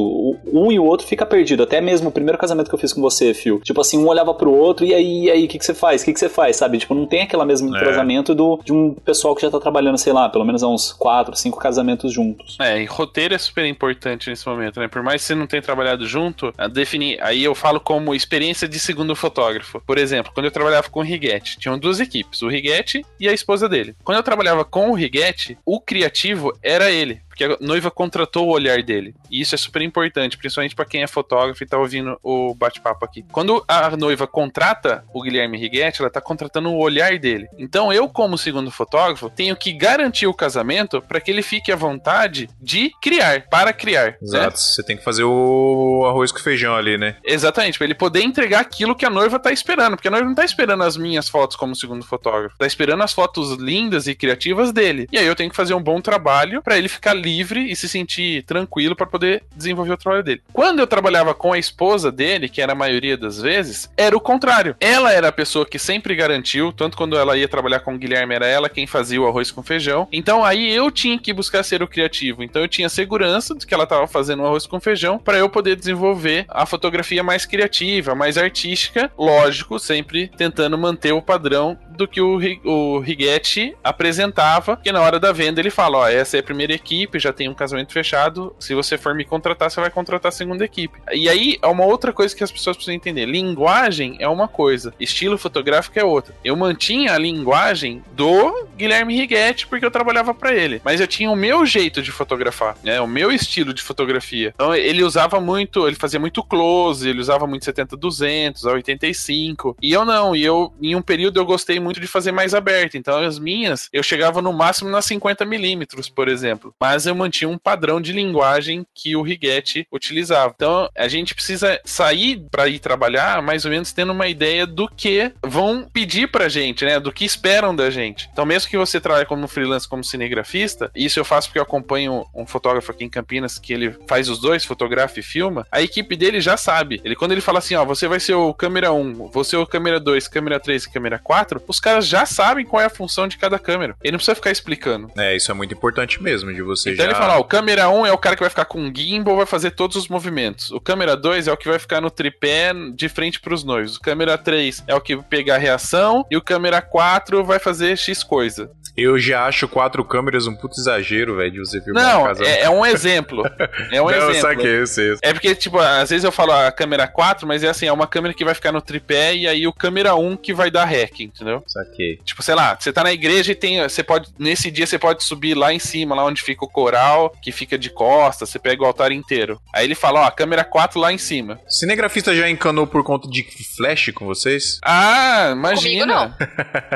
um e o outro fica perdido. Até mesmo o primeiro casamento que eu fiz com você, Phil. Tipo assim, um olhava pro outro, e aí, e aí, o que, que você faz? O que, que você faz? Sabe? Tipo, não tem aquele mesmo É. entrosamento do, de um pessoal que já tá trabalhando, sei lá, pelo menos há uns quatro, cinco casamentos juntos. É, e roteiro é super importante nesse momento, né? Por mais que você não tenha trabalhado junto, definir. Aí eu falo como experiência de segundo fotógrafo. Por exemplo, quando eu trabalhava com o Riguete, tinham duas equipes, o Riguete e a esposa dele. Quando eu trabalhava com o Riguete, o criativo era ele. Porque a noiva contratou o olhar dele. E isso é super importante, principalmente pra quem é fotógrafo e tá ouvindo o bate-papo aqui. Quando a noiva contrata o Guilherme Riguetti, ela tá contratando o olhar dele. Então eu, como segundo fotógrafo, tenho que garantir o casamento para que ele fique à vontade de criar, para criar. né? Exato. Você tem que fazer o arroz com feijão ali, né? Exatamente, pra ele poder entregar aquilo que a noiva tá esperando. Porque a noiva não tá esperando as minhas fotos como segundo fotógrafo. Tá esperando as fotos lindas e criativas dele. E aí eu tenho que fazer um bom trabalho pra ele ficar livre e se sentir tranquilo pra poder desenvolver o trabalho dele. Quando eu trabalhava com a esposa dele, que era a maioria das vezes, era o contrário. Ela era a pessoa que sempre garantiu, tanto quando ela ia trabalhar com o Guilherme, era ela quem fazia o arroz com feijão. Então aí eu tinha que buscar ser o criativo. Então eu tinha segurança de que ela estava fazendo o arroz com feijão para eu poder desenvolver a fotografia mais criativa, mais artística, lógico, sempre tentando manter o padrão do que o Rigetti apresentava, que na hora da venda ele fala, ó, essa é a primeira equipe, já tem um casamento fechado, se você for me contratar, você vai contratar a segunda equipe. E aí, é uma outra coisa que as pessoas precisam entender. Linguagem é uma coisa, estilo fotográfico é outra. Eu mantinha a linguagem do Guilherme Rigetti porque eu trabalhava pra ele, mas eu tinha o meu jeito de fotografar, né, o meu estilo de fotografia. Então, ele usava muito, ele fazia muito close, ele usava muito 70-200, a 85, e eu não, e eu, em um período eu gostei muito de fazer mais aberto, então as minhas, eu chegava no máximo nas 50mm, por exemplo, mas eu mantinha um padrão de linguagem que o Rigetti utilizava. Então, a gente precisa sair para ir trabalhar mais ou menos tendo uma ideia do que vão pedir pra gente, né, do que esperam da gente. Então, mesmo que você trabalhe como freelance, como cinegrafista, isso eu faço porque eu acompanho um fotógrafo aqui em Campinas que ele faz os dois, fotografa e filma, a equipe dele já sabe. Ele quando ele fala assim, ó, você vai ser o câmera 1, você é o câmera 2, câmera 3 e câmera 4, os caras já sabem qual é a função de cada câmera. Ele não precisa ficar explicando. É, isso é muito importante mesmo, de você Então já... ele fala, ó, o câmera 1 é o cara que vai ficar com gimbal, vai fazer todos os movimentos. O câmera 2 é o que vai ficar no tripé de frente pros noivos. O câmera 3 é o que pegar a reação e o câmera 4 vai fazer X coisa. Eu já acho quatro câmeras um puto exagero, velho, de você filmar Não, uma casa. é, é um exemplo. [LAUGHS] É um Não, eu exemplo. saquei, eu sei. É porque, tipo, às vezes eu falo a câmera 4, mas é assim, é uma câmera que vai ficar no tripé e aí o câmera 1 que vai dar rec, entendeu? Saquei. Tipo, sei lá, você tá na igreja e tem. Você pode. Nesse dia você pode subir lá em cima, lá onde fica o coral, que fica de costas, você pega o altar inteiro. Aí ele fala, ó, câmera 4 lá em cima. Cinegrafista já encanou por conta de flash com vocês? Ah, imagina. Comigo não.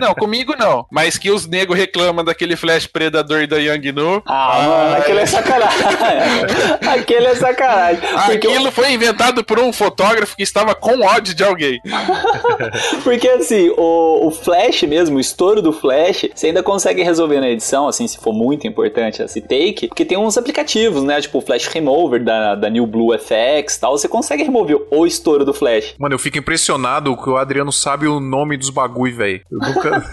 Não, comigo não. Mas que os negros reclamam daquele flash predador da Young Nu. Ah, mano, aquele é sacanagem. [LAUGHS] aquele é sacanagem. Porque, Aquilo foi inventado por um fotógrafo que estava com ódio de alguém. [LAUGHS] porque assim, o, o flash mesmo, o estouro do flash, você ainda consegue resolver na edição, assim, se for muito importante esse take, porque tem uns aplicativos, né? Tipo o Flash Remover da, da New Blue FX e tal, você consegue remover o estouro do flash. Mano, eu fico impressionado que o Adriano sabe o nome dos bagulho, velho. Eu nunca. [LAUGHS]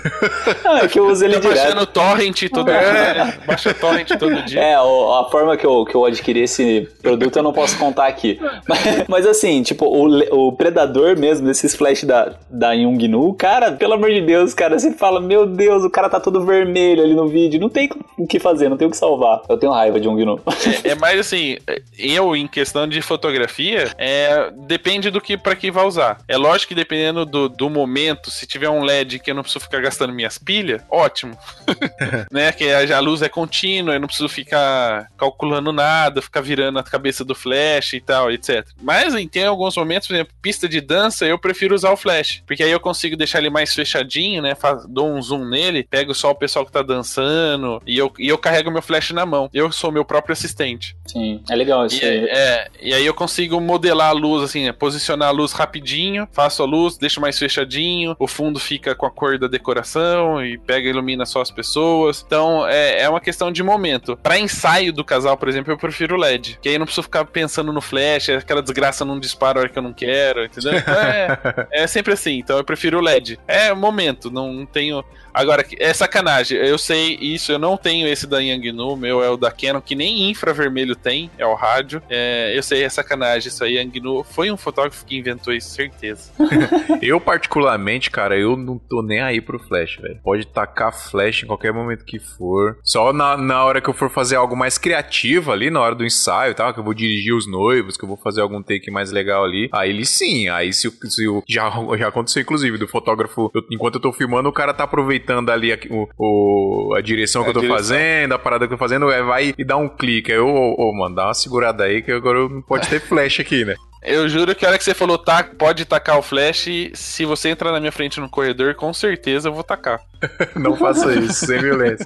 Ah, é que eu uso ele direto. Baixando torrent todo dia. Baixa torrent todo dia. É, a forma que eu, que eu adquiri esse produto eu não posso contar aqui. Mas, mas assim, tipo, o, o predador mesmo, desses flash da, da Young Nu, cara, pelo amor de Deus, cara, você fala, meu Deus, o cara tá todo vermelho ali no vídeo, não tem o que fazer, não tem o que salvar. Eu tenho raiva de Young Nu. É mais assim, eu em questão de fotografia, é, depende do que para que vai usar. É lógico que dependendo do, do momento, se tiver um LED que eu não preciso ficar gastando minhas pilhas, ótimo. [LAUGHS] né? Que a, luz é contínua, eu não preciso ficar calculando nada, ficar virando a cabeça do flash e tal, etc. Mas em tem alguns momentos, por exemplo, pista de dança, eu prefiro usar o flash, porque aí eu consigo deixar ele mais fechadinho, né? Faz, dou um zoom nele, pego só o pessoal que tá dançando e eu, e eu carrego meu flash na mão. Eu sou meu próprio assistente. Sim, é legal isso E, aí. é, e aí eu consigo modelar a luz, assim, é, posicionar a luz rapidinho, faço a luz, deixo mais fechadinho, o fundo fica com a cor da decoração e pega e ilumina só as pessoas. Então é, é uma questão de momento. Pra ensaio do casal, por exemplo, eu prefiro o LED, que aí não preciso ficar pensando no flash, aquela desgraça não dispara a hora que eu não quero, entendeu? Então, é, [LAUGHS] é sempre assim, então eu prefiro o LED. É momento, não tenho. Agora, é sacanagem. Eu sei isso, eu não tenho esse da Yangnu, meu é o da Canon, que nem infravermelho tem, é o rádio. É, eu sei, é sacanagem isso aí. Yangnu foi um fotógrafo que inventou isso, certeza. [LAUGHS] Eu, particularmente, cara, eu não tô nem aí pro flash, velho. Pode tacar flash em qualquer momento que for. Só na, na hora que eu for fazer algo mais criativo ali, na hora do ensaio e tal, que eu vou dirigir os noivos, que eu vou fazer algum take mais legal ali. Aí ele sim. Aí se, o- se o. Já, [LAUGHS] já aconteceu, inclusive, do fotógrafo. eu- enquanto eu tô filmando, o cara tá aproveitando ali a, o, o- a direção que A eu tô direção. fazendo, a parada que eu tô fazendo, é, vai e dá um clique. Aí eu, ô, ô, mano, dá uma segurada aí que agora não pode ter flash aqui, né? Eu juro que a hora que você falou tá, pode tacar o flash, se você entrar na minha frente no corredor, com certeza eu vou tacar. [LAUGHS] Não faça isso, sem violência.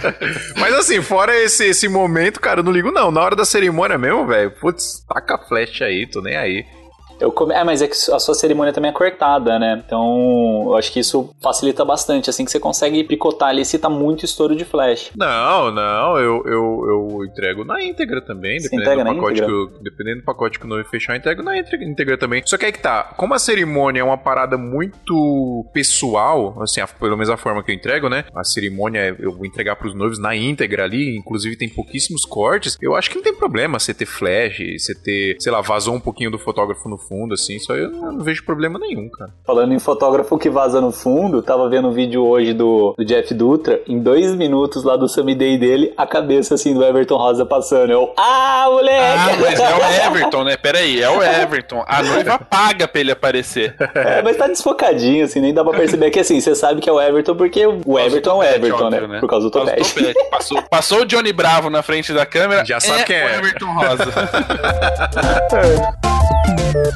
[LAUGHS] Mas assim, fora esse, esse momento, cara, eu não ligo não. Na hora da cerimônia mesmo, velho, putz, taca a flash aí, tô nem aí. Eu come... É, mas é que a sua cerimônia também é cortada, né? Então, eu acho que isso facilita bastante, assim, que você consegue picotar ali se tá muito estouro de flash. Não, não, eu, eu, eu entrego na íntegra também, Você dependendo do pacote que íntegra? eu, dependendo do pacote que eu não fechar, eu entrego na íntegra, íntegra também. Só que aí que tá, como a cerimônia é uma parada muito pessoal, assim, a- pelo menos a forma que eu entrego, né? A cerimônia eu vou entregar pros noivos na íntegra ali, inclusive tem pouquíssimos cortes. Eu acho que não tem problema você ter flash, você ter, sei lá, vazou um pouquinho do fotógrafo no fundo, assim, isso aí eu não vejo problema nenhum, cara. Falando em fotógrafo que vaza no fundo, tava vendo um vídeo hoje do, do Jeff Dutra, em dois minutos lá do Sammy Day dele, a cabeça assim do Everton Rosa passando. Eu, ah, moleque! Ah, mas é o Everton, né? Pera aí, é o Everton. A noiva paga pra ele aparecer. É, mas tá desfocadinho, assim, nem dá pra perceber que assim, você sabe que é o Everton porque o Everton é o Everton, óbvio, né? Por causa do Por causa do topete. topete. Passou, passou o Johnny Bravo na frente da câmera. Já sabe é quem é. o Everton Rosa. [LAUGHS]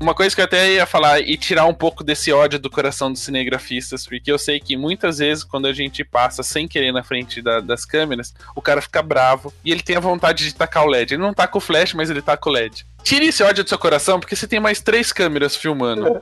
Uma coisa que eu até ia falar e tirar um pouco desse ódio do coração dos cinegrafistas, porque eu sei que muitas vezes quando a gente passa sem querer na frente da- das câmeras, o cara fica bravo e ele tem a vontade de tacar o LED. Ele não taca o flash, mas ele taca o LED. Tire esse ódio do seu coração, porque você tem mais três câmeras filmando.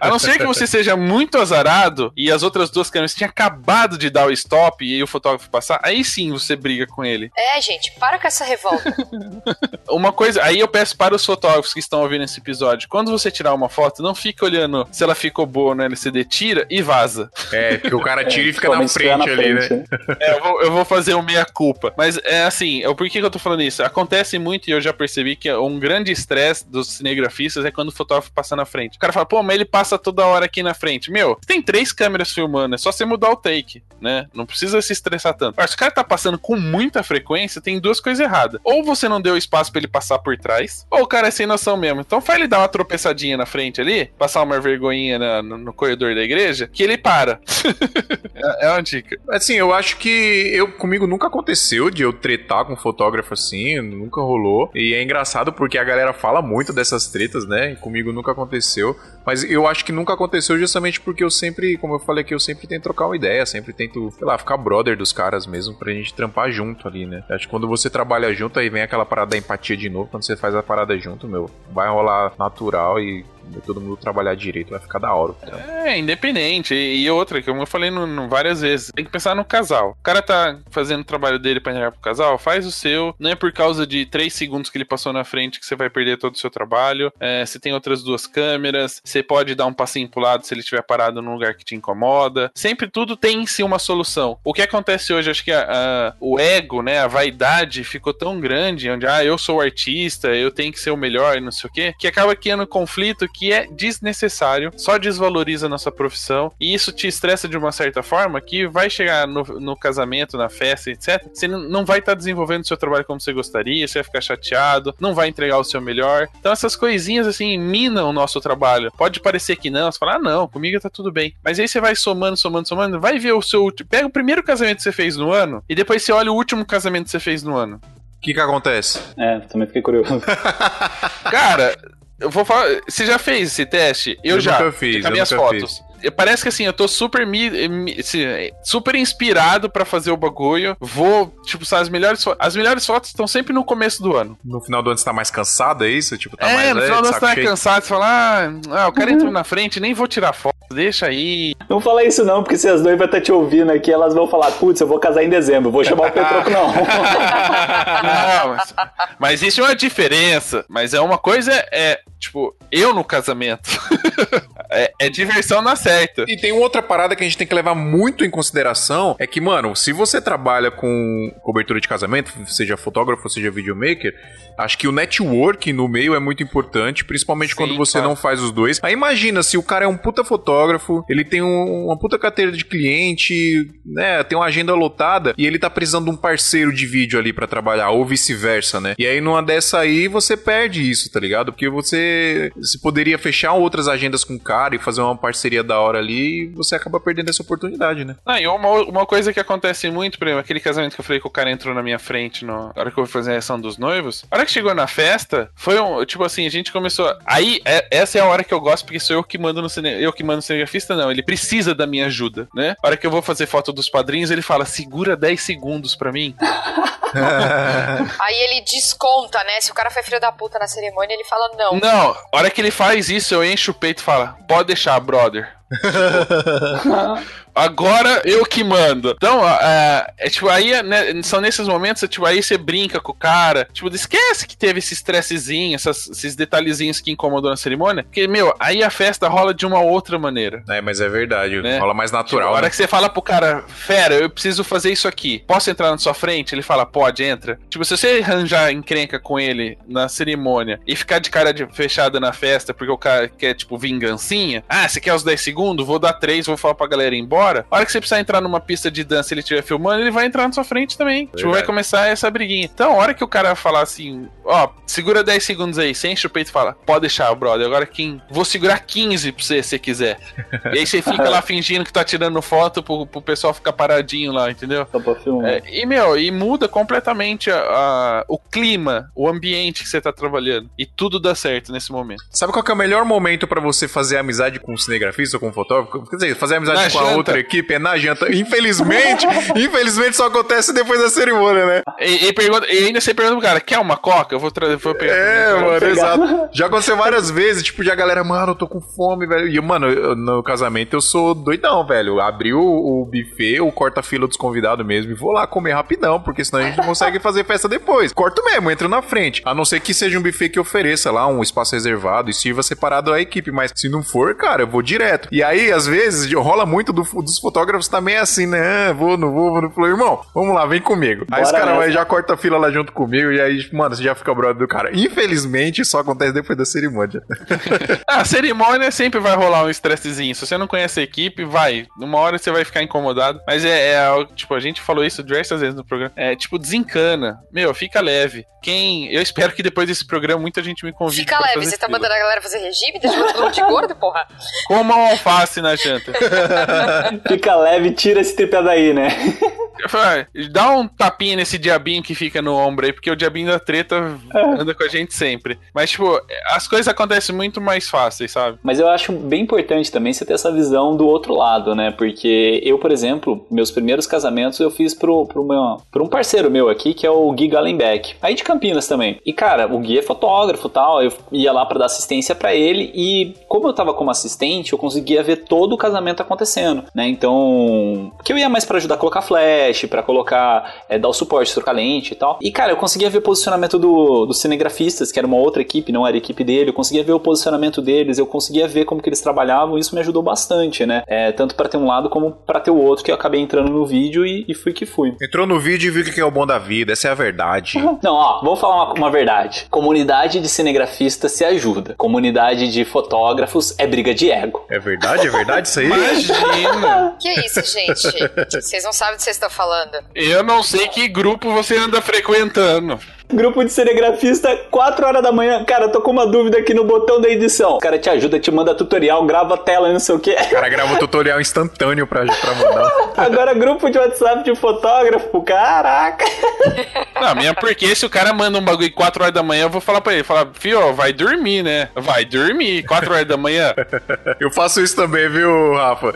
A não ser que você [LAUGHS] seja muito azarado e as outras duas câmeras tinham acabado de dar o stop e aí o fotógrafo passar, aí sim você briga com ele. É, gente, para com essa revolta. [LAUGHS] Uma coisa, aí eu peço para os fotógrafos que estão ouvindo esse episódio, quando você tirar uma foto, não fica olhando se ela ficou boa no LCD, tira e vaza. É, porque o cara tira e fica [LAUGHS] na frente na ali, né? frente, É, eu vou, eu vou fazer o meia-culpa. Mas é assim, é, por que, que eu tô falando isso? Acontece muito e eu já percebi que um grande estresse dos cinegrafistas é quando o fotógrafo passa na frente. O cara fala, pô, mas ele passa toda hora aqui na frente. Meu, tem três câmeras filmando, é só você mudar o take, né? Não precisa se estressar tanto. Agora, se o cara tá passando com muita frequência, tem duas coisas erradas. Ou você não deu espaço pra ele passar por trás, ou o cara é sem noção mesmo. Então faz ele dar uma tropeçadinha na frente ali, passar uma vergonhinha na- no, no corredor da igreja, que ele para. [LAUGHS] é, é uma dica. Assim, eu acho que eu comigo nunca aconteceu de eu tretar com um fotógrafo assim, nunca rolou. E é engraçado porque a galera fala muito dessas tretas, né? E comigo nunca aconteceu. Mas eu acho que nunca aconteceu justamente porque eu sempre, como eu falei aqui, eu sempre tento trocar uma ideia, sempre tento, sei lá, ficar brother dos caras mesmo pra gente trampar junto ali, né? Acho que quando você trabalha junto, aí vem aquela parada da empatia de novo. Quando você faz a parada junto, meu, vai rolar natural e todo mundo trabalhar direito, vai ficar da hora. Então. É, independente. E, e outra, como eu falei no, no várias vezes, tem que pensar no casal. O cara tá fazendo o trabalho dele pra entregar pro casal, faz o seu. Não é por causa de 3 segundos que ele passou na frente que você vai perder todo o seu trabalho. É, você tem outras duas câmeras, você pode dar um passinho pro lado se ele estiver parado num lugar que te incomoda. Sempre tudo tem em si uma solução. O que acontece hoje, acho que a- a- o ego, né, a vaidade ficou tão grande, onde, ah, eu sou artista, eu tenho que ser o melhor e não sei o quê, que acaba criando conflito que é desnecessário, só desvaloriza a nossa profissão, e isso te estressa de uma certa forma que vai chegar no, no casamento, na festa, etc. Você não vai estar desenvolvendo o seu trabalho como você gostaria, você vai ficar chateado, não vai entregar o seu melhor. Então essas coisinhas assim minam o nosso trabalho. Pode parecer que não, você fala, ah, não, comigo tá tudo bem. Mas aí você vai somando, somando, somando, vai ver o seu. ulti- Pega o primeiro casamento que você fez no ano e depois você olha o último casamento que você fez no ano. O que que acontece? É, também fiquei curioso. [LAUGHS] Cara, eu vou falar. Você já fez esse teste? Eu, Eu já. nunca fiz, Com eu minhas nunca fotos. Eu- Parece que assim, eu tô super mi, mi- assim, super inspirado pra fazer o bagulho. Vou, tipo, sabe, as melhores as melhores fotos estão sempre no começo do ano. No final do ano você tá mais cansado, é isso? Tipo, tá é, mais no é, final do ano você tá cheio? cansado, você fala, ah, ah, o cara entrou na frente, nem vou tirar foto, deixa aí. Não fala isso não, porque se as noivas estão te ouvindo aqui, elas vão falar, putz, eu vou casar em dezembro, vou chamar o Petroco [LAUGHS] não. Não, mas, mas isso é uma diferença. Mas é uma coisa, é, tipo, eu no casamento. [LAUGHS] é, é diversão na certa. E tem outra parada que a gente tem que levar muito em consideração, é que, mano, se você trabalha com cobertura de casamento, seja fotógrafo, seja videomaker, acho que o network no meio é muito importante, principalmente Sim, quando você claro. não faz os dois. Aí imagina, se o cara é um puta fotógrafo, ele tem um- uma puta carteira de cliente, né, tem uma agenda lotada, e ele tá precisando de um parceiro de vídeo ali pra trabalhar, ou vice-versa, né? E aí numa dessa aí, você perde isso, tá ligado? Porque você, você poderia fechar outras agendas com o cara e fazer uma parceria da hora ali, e você acaba perdendo essa oportunidade, né? Ah, e uma, uma coisa que acontece muito, por exemplo, aquele casamento que eu falei que o cara entrou na minha frente no, na hora que eu fui fazer a reação dos noivos, a hora que chegou na festa, foi um, tipo assim, a gente começou. Aí, é- essa é a hora que eu gosto, porque sou eu que mando no cine, eu que mando no cinegrafista, não, ele precisa da minha ajuda, né? A hora que eu vou fazer foto dos padrinhos, ele fala, segura 10 segundos pra mim. [LAUGHS] Aí ele desconta, né? Se o cara foi filho da puta na cerimônia, ele fala não. Não, a hora que ele faz isso, eu encho o peito e falo, pode deixar, brother. [LAUGHS] Agora eu que mando. Então, é, é tipo, aí né, são nesses momentos, tipo, aí você brinca com o cara, tipo, esquece que teve esse estressezinho, essas- esses detalhezinhos que incomodou na cerimônia, porque, meu, aí a festa rola de uma outra maneira. É, mas é verdade. Né? Rola mais Tipo, natural. a hora né? que você fala pro cara, fera, eu preciso fazer isso aqui. Posso entrar na sua frente? Ele fala, pode, entra. Tipo, se você arranjar encrenca com ele na cerimônia e ficar de cara de- fechada na festa porque o cara quer, tipo, vingancinha. Ah, você quer os 10 segundos? Vou dar 3, vou falar pra galera ir embora. A hora que você precisar entrar numa pista de dança e ele estiver filmando, ele vai entrar na sua frente também. Tipo, vai Verdade. começar essa briguinha. Então, a hora que o cara falar assim, ó, segura 10 segundos aí, você enche o peito e fala, pode deixar, brother, agora quem... Vou segurar 15 pra você, se você quiser. E aí você fica lá [LAUGHS] fingindo que tá tirando foto pro, pro pessoal ficar paradinho lá, entendeu? Só pra filmar. É, e, meu, e muda completamente a- a- o clima, o ambiente que você tá trabalhando. E tudo dá certo nesse momento. Sabe qual que é o melhor momento pra você fazer amizade com um cinegrafista ou com um fotógrafo? Quer dizer, fazer amizade Na com a janta. Outra equipe é na janta. Infelizmente, [LAUGHS] infelizmente só acontece depois da cerimônia, né? E, e pergunta, e ainda você pergunta pro cara, quer uma coca? Eu vou, tra- vou pegar. É, mano, pegar. exato. Já aconteceu [LAUGHS] várias vezes, tipo, de a galera, mano, eu tô com fome, velho. E, mano, eu- no casamento eu sou doidão, velho. Abri o, o buffet, o corta-fila dos convidados mesmo, e vou lá comer rapidão, porque senão a gente não [LAUGHS] consegue fazer festa depois. Corto mesmo, entro na frente. A não ser que seja um buffet que ofereça lá um espaço reservado e sirva separado a equipe. Mas se não for, cara, eu vou direto. E aí, às vezes, rola muito do- dos fotógrafos também assim, né? Ah, Vou, não vou, vou. Falei, irmão, vamos lá, vem comigo. aí os Bora caras vai já corta a fila lá junto comigo, e aí, mano, você já fica brother do cara. Infelizmente, só acontece depois da cerimônia. [LAUGHS] A cerimônia sempre vai rolar um estressezinho. Se você não conhece a equipe, vai. Numa hora você vai ficar incomodado. Mas é, é algo- tipo, a gente falou isso diversas vezes no programa. É tipo, desencana. Meu, fica leve. Quem. Eu espero que depois desse programa muita gente me convide. Fica pra leve, fazer você tá fila. mandando a galera fazer regime? Deixa todo mundo de gordo, porra. Coma um alface na janta. [LAUGHS] Fica leve, tira esse tripé daí, né? Falei, Dá um tapinha nesse diabinho que fica no ombro aí, porque o diabinho da treta anda com a gente sempre. Mas, tipo, as coisas acontecem muito mais fáceis, sabe? Mas eu acho bem importante também você ter essa visão do outro lado, né? Porque eu, por exemplo, meus primeiros casamentos eu fiz pro, pro, meu, pro um parceiro meu aqui, que é o Gui Gallenbeck. Aí de Campinas também. E, cara, o Gui é fotógrafo e tal, eu ia lá pra dar assistência pra ele e como eu tava como assistente, eu conseguia ver todo o casamento acontecendo, né? Então, que eu ia mais pra ajudar a colocar flash, pra colocar, é, dar o suporte, trocar lente e tal. E, cara, eu conseguia ver o posicionamento do, dos cinegrafistas, que era uma outra equipe, não era a equipe dele, eu conseguia ver o posicionamento deles, eu conseguia ver como que eles trabalhavam, isso me ajudou bastante, né? É, tanto pra ter um lado como pra ter o outro, que eu acabei entrando no vídeo e, e fui que fui. Entrou no vídeo e viu o que é o bom da vida, essa é a verdade. [LAUGHS] Não, ó, vamos falar uma, uma verdade. Comunidade de cinegrafistas se ajuda. Comunidade de fotógrafos é briga de ego. É verdade? É verdade isso aí? Imagina! Que isso, gente? Vocês não sabem do que vocês estão falando. Eu não sei que grupo você anda frequentando. Grupo de cinegrafista, 4 horas da manhã. Cara, eu tô com uma dúvida aqui no botão da edição. O cara te ajuda, te manda tutorial, grava a tela, não sei o quê. O cara grava um tutorial instantâneo pra, pra mandar. Agora, grupo de WhatsApp de fotógrafo, caraca. [LAUGHS] Não, minha porque se o cara manda um bagulho 4 horas da manhã, eu vou falar pra ele, falar, fio, vai dormir, né? Vai dormir, 4 horas da manhã. [LAUGHS] Eu faço isso também, viu, Rafa?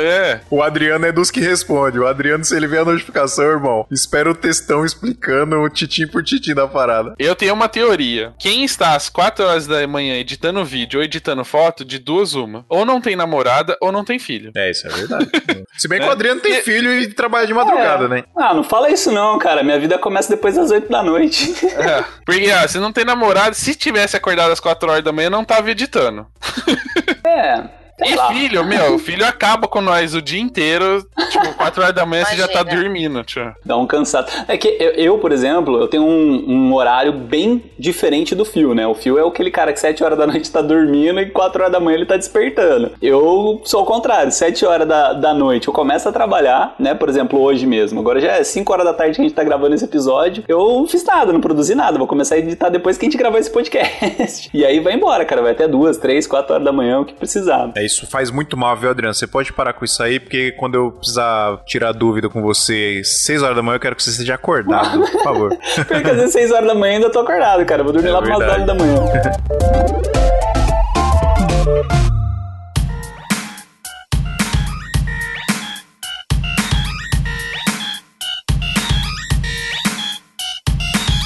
É. O Adriano é dos que responde. O Adriano, se ele vê a notificação, irmão, espera o textão explicando o titim por titim da parada. Eu tenho uma teoria. Quem está às 4 horas da manhã editando vídeo ou editando foto, de duas uma. Ou não tem namorada, ou não tem filho. É, isso é verdade. [LAUGHS] se bem que o Adriano tem filho e trabalha de madrugada, É. né? Ah, não fala isso não, cara. Minha vida começa depois das 8 da noite. [LAUGHS] É. Porque, ó, se não tem namorado, se tivesse acordado às 4 horas da manhã, não tava editando. é. E lá. filho, meu, o filho acaba com nós o dia inteiro. Tipo, 4 horas da manhã você já tá Imagina. dormindo, tio. Dá um cansado. É que eu, eu, por exemplo, eu tenho um, um horário bem diferente do Fio, né? O Fio é aquele cara que 7 horas da noite tá dormindo e 4 horas da manhã ele tá despertando. Eu sou o contrário, 7 horas da, da noite eu começo a trabalhar, né? Por exemplo, hoje mesmo. Agora já é 5 horas da tarde que a gente tá gravando esse episódio. Eu não fiz nada, não produzi nada. Vou começar a editar depois que a gente gravar esse podcast. [LAUGHS] e aí vai embora, cara. Vai até 2, 3, 4 horas da manhã, o que precisar. É, isso faz muito mal, viu, Adriano? Você pode parar com isso aí, porque quando eu precisar tirar dúvida com você 6 horas da manhã, eu quero que você seja acordado, por favor. [LAUGHS] Porque às vezes 6 horas da manhã ainda tô acordado, cara. Vou dormir É lá pra umas verdade. 9 da manhã. [LAUGHS]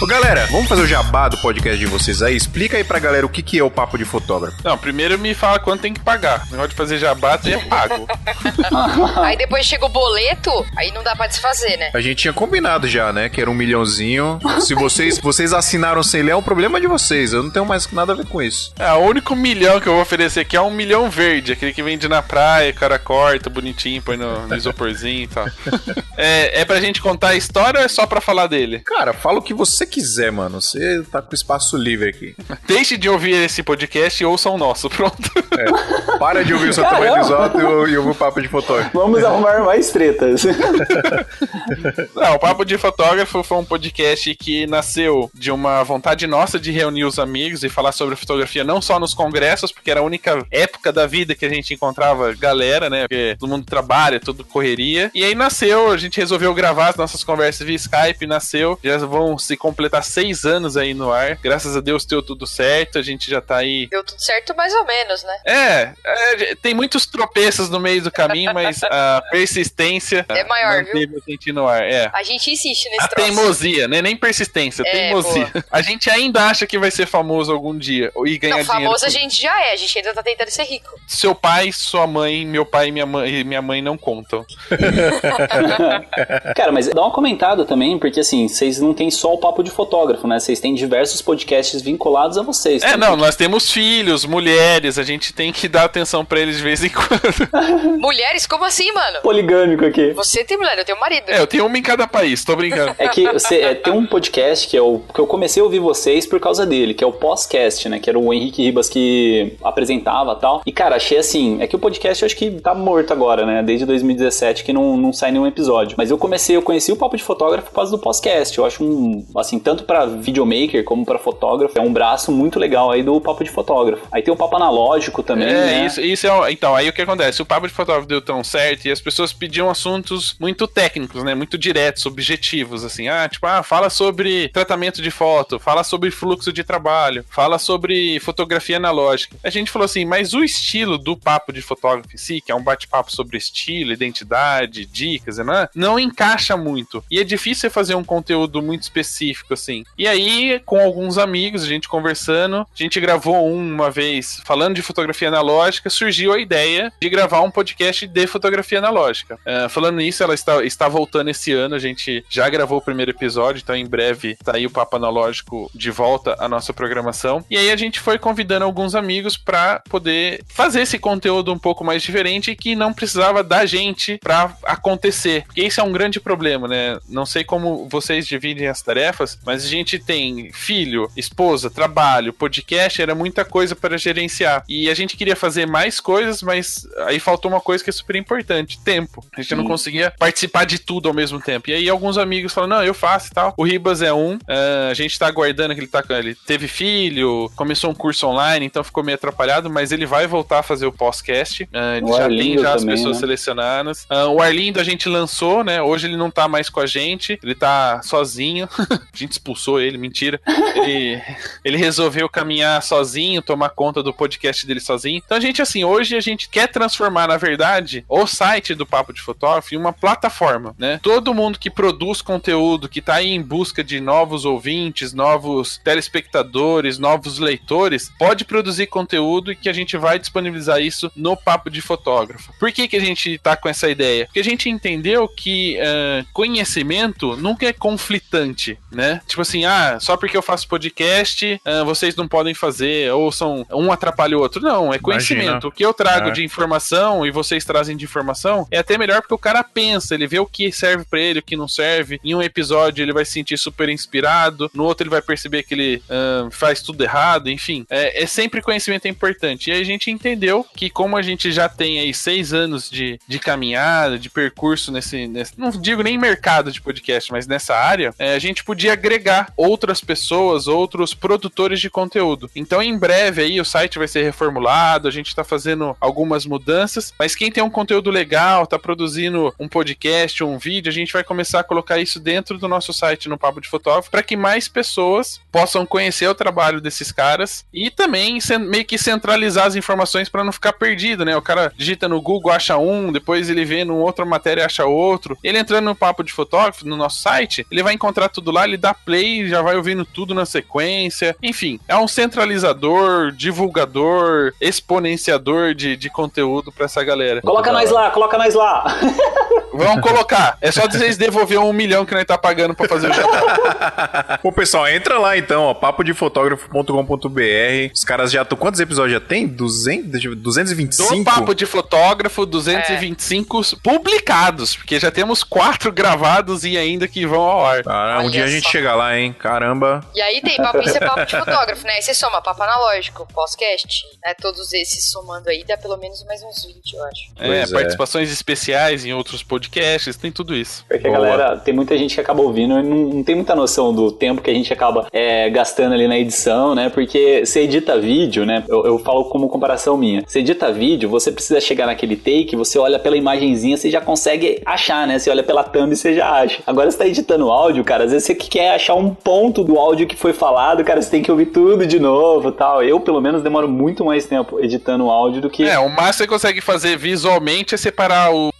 Ô, galera, vamos fazer o jabá do podcast de vocês aí? Explica aí pra galera o que, que é o papo de fotógrafo. Não, primeiro me fala quanto tem que pagar. O negócio de fazer jabá é pago. [LAUGHS] Aí depois chega o boleto, aí não dá pra desfazer, né? A gente tinha combinado já, né? Que era um milhãozinho. Se vocês, vocês assinaram sem ler, é um problema de vocês. Eu não tenho mais nada a ver com isso. É, o único milhão que eu vou oferecer aqui é um milhão verde, aquele que vende na praia, o cara corta bonitinho, põe no, no isoporzinho e tal. [LAUGHS] É, é pra gente contar a história ou é só pra falar dele? Cara, fala o que você quiser, mano. Você tá com espaço livre aqui. [LAUGHS] Deixe de ouvir esse podcast e ouça o nosso, pronto. É. Para de ouvir o seu tamanho de e e ouve o papo de fotógrafo. Vamos arrumar mais tretas. [LAUGHS] Não, o Papo de Fotógrafo foi um podcast que nasceu de uma vontade nossa de reunir os amigos e falar sobre fotografia não só nos congressos, porque era a única época da vida que a gente encontrava galera, né? Porque todo mundo trabalha, tudo correria. E aí nasceu, a gente resolveu gravar as nossas conversas via Skype, nasceu. Já vão se completar seis anos aí no ar. Graças a Deus deu tudo certo, a gente já tá aí Deu tudo certo mais ou menos, né? é, é, tem muitos tropeços no meio do caminho, mas [LAUGHS] a persistência É maior, manteve a gente no ar. É. A gente insiste nesse A troço. teimosia, né? Nem persistência, É, teimosia. A gente ainda acha que vai ser famoso algum dia e ganhar Não, dinheiro. famoso a com- gente já é, a gente ainda tá tentando ser rico. Seu pai, sua mãe, meu pai e minha mãe, e minha mãe não contam. [LAUGHS] [LAUGHS] Cara, mas dá uma comentada também, porque assim, vocês não têm só o papo de fotógrafo, né? Vocês têm diversos podcasts vinculados a vocês. É, também. não, nós temos filhos, mulheres, a gente tem que dar atenção pra eles de vez em quando. [LAUGHS] Mulheres, como assim, mano? Poligâmico aqui. Você tem mulher, eu tenho marido. É, eu tenho uma em cada país, tô brincando. É que você, é, tem um podcast que, é o, que eu comecei a ouvir vocês por causa dele, que é o Postcast, né? Que era o Henrique Ribas que apresentava e tal. E, cara, achei assim, é que o podcast eu acho que tá morto agora, né? Desde 2017 que não, não sai nenhum episódio. Mas eu comecei, eu conheci o Papo de Fotógrafo por causa do Postcast. Eu acho um, assim, tanto pra videomaker como pra fotógrafo, é um braço muito legal aí do Papo de Fotógrafo. Aí tem o Papo Analógico também, É, né? isso, isso é. Então, aí o que acontece? O papo de fotógrafo deu tão certo e as pessoas pediam assuntos muito técnicos, né? Muito diretos, objetivos, assim. Ah, tipo, ah, fala sobre tratamento de foto, fala sobre fluxo de trabalho, fala sobre fotografia analógica. A gente falou assim, mas o estilo do papo de fotógrafo em si, que é um bate-papo sobre estilo, identidade, dicas, né? Não encaixa muito. E é difícil você fazer um conteúdo muito específico, assim. E aí, com alguns amigos, a gente conversando, a gente gravou um uma vez falando de fotografia analógica, surgiu a ideia de gravar um podcast de fotografia analógica. Ah, falando nisso, ela está, está voltando esse ano, a gente já gravou o primeiro episódio, então em breve tá aí o Papo Analógico de volta à nossa programação. E aí a gente foi convidando alguns amigos para poder fazer esse conteúdo um pouco mais diferente e que não precisava da gente para acontecer. Porque isso é um grande problema, né? Não sei como vocês dividem as tarefas, mas a gente tem filho, esposa, trabalho, podcast, era muita coisa para gerenciar. E a gente queria fazer mais coisas, mas aí faltou uma coisa que é super importante: tempo. A gente não conseguia participar de tudo ao mesmo tempo. E aí alguns amigos falaram: não, eu faço e tal. O Ribas é um. ah, a gente tá aguardando que ele tá. Ele teve filho, começou um curso online, então ficou meio atrapalhado, mas ele vai voltar a fazer o podcast. Ah, ele O já Arlindo tem já as também, pessoas né? selecionadas. Ah, o Arlindo a gente lançou, né? Hoje ele não tá mais com a gente, ele tá sozinho. [LAUGHS] a gente expulsou ele, mentira. Ele, [LAUGHS] ele resolveu caminhar sozinho, tomar conta do podcast dele sozinho. Então a gente, assim, hoje a gente quer transformar, na verdade, o site do Papo de Fotógrafo em uma plataforma, né? Todo mundo que produz conteúdo, que tá aí em busca de novos ouvintes, novos telespectadores, novos leitores, pode produzir conteúdo e que a gente vai disponibilizar isso no Papo de Fotógrafo. Por que, que a gente tá com essa ideia? Porque a gente entendeu que ah, conhecimento nunca é conflitante, né? Tipo assim, ah, só porque eu faço podcast, ah, vocês não podem fazer, ou são um atrapalha o outro. Não, é conhecimento. Imagina. O que eu trago É. de informação e vocês trazem de informação é até melhor porque o cara pensa, ele vê o que serve pra ele, o que não serve. Em um episódio ele vai se sentir super inspirado, no outro ele vai perceber que ele ah, faz tudo errado, enfim. É, é sempre conhecimento é importante. E aí a gente entendeu que como a gente já tem aí seis anos de, de caminhada, de percurso nesse, nesse- Não digo nem mercado de podcast, mas nessa área, é, a gente podia agregar outras pessoas, outros produtores de conteúdo. Então, em breve aí, o site vai ser reformulado, a gente tá fazendo algumas mudanças, mas quem tem um conteúdo legal, tá produzindo um podcast, um vídeo, a gente vai começar a colocar isso dentro do nosso site no Papo de Fotógrafo, para que mais pessoas possam conhecer o trabalho desses caras e também meio que centralizar as informações para não ficar perdido, né? O cara digita no Google, acha um, depois ele vê numa outra matéria, acha outro. Ele entrando no Papo de Fotógrafo, no nosso site, ele vai encontrar tudo lá, ele dá dá play e já vai ouvindo tudo na sequência. Enfim, é um centralizador, divulgador, exponenciador de, de conteúdo pra essa galera. Coloca nós lá, coloca nós lá. [LAUGHS] Vamos colocar. É só vocês devolver um milhão que nós tá pagando pra fazer o jabá. [LAUGHS] Ô, pessoal, entra lá então, ó, papodefotografo.com.br. Os caras já estão. Quantos episódios já tem? 200, deixa eu ver, 225? Do Papo de Fotógrafo, 225 publicados, porque já temos quatro gravados e ainda que vão ao ar. Ah, um Olha dia a gente só. Chega lá, hein? Caramba. E aí tem papo, isso é papo de fotógrafo, né? Aí você soma papo analógico, podcast, né? Todos esses somando aí dá pelo menos mais uns 20, eu acho. É, Pois é. participações especiais em outros podcasts, tem tudo isso. Porque a Boa. galera, tem muita gente que acaba ouvindo e não, não tem muita noção do tempo que a gente acaba é, gastando ali na edição, né? Porque você edita vídeo, né? Eu, eu falo como comparação minha. Você edita vídeo, você precisa chegar naquele take, você olha pela imagenzinha, você já consegue achar, né? Você olha pela thumb e você já acha. Agora você tá editando áudio, cara, às vezes você quer achar um ponto do áudio que foi falado, cara, você tem que ouvir tudo de novo tal. Eu, pelo menos, demoro muito mais tempo editando o áudio do que. É, o máximo que você consegue fazer visualmente é separar o,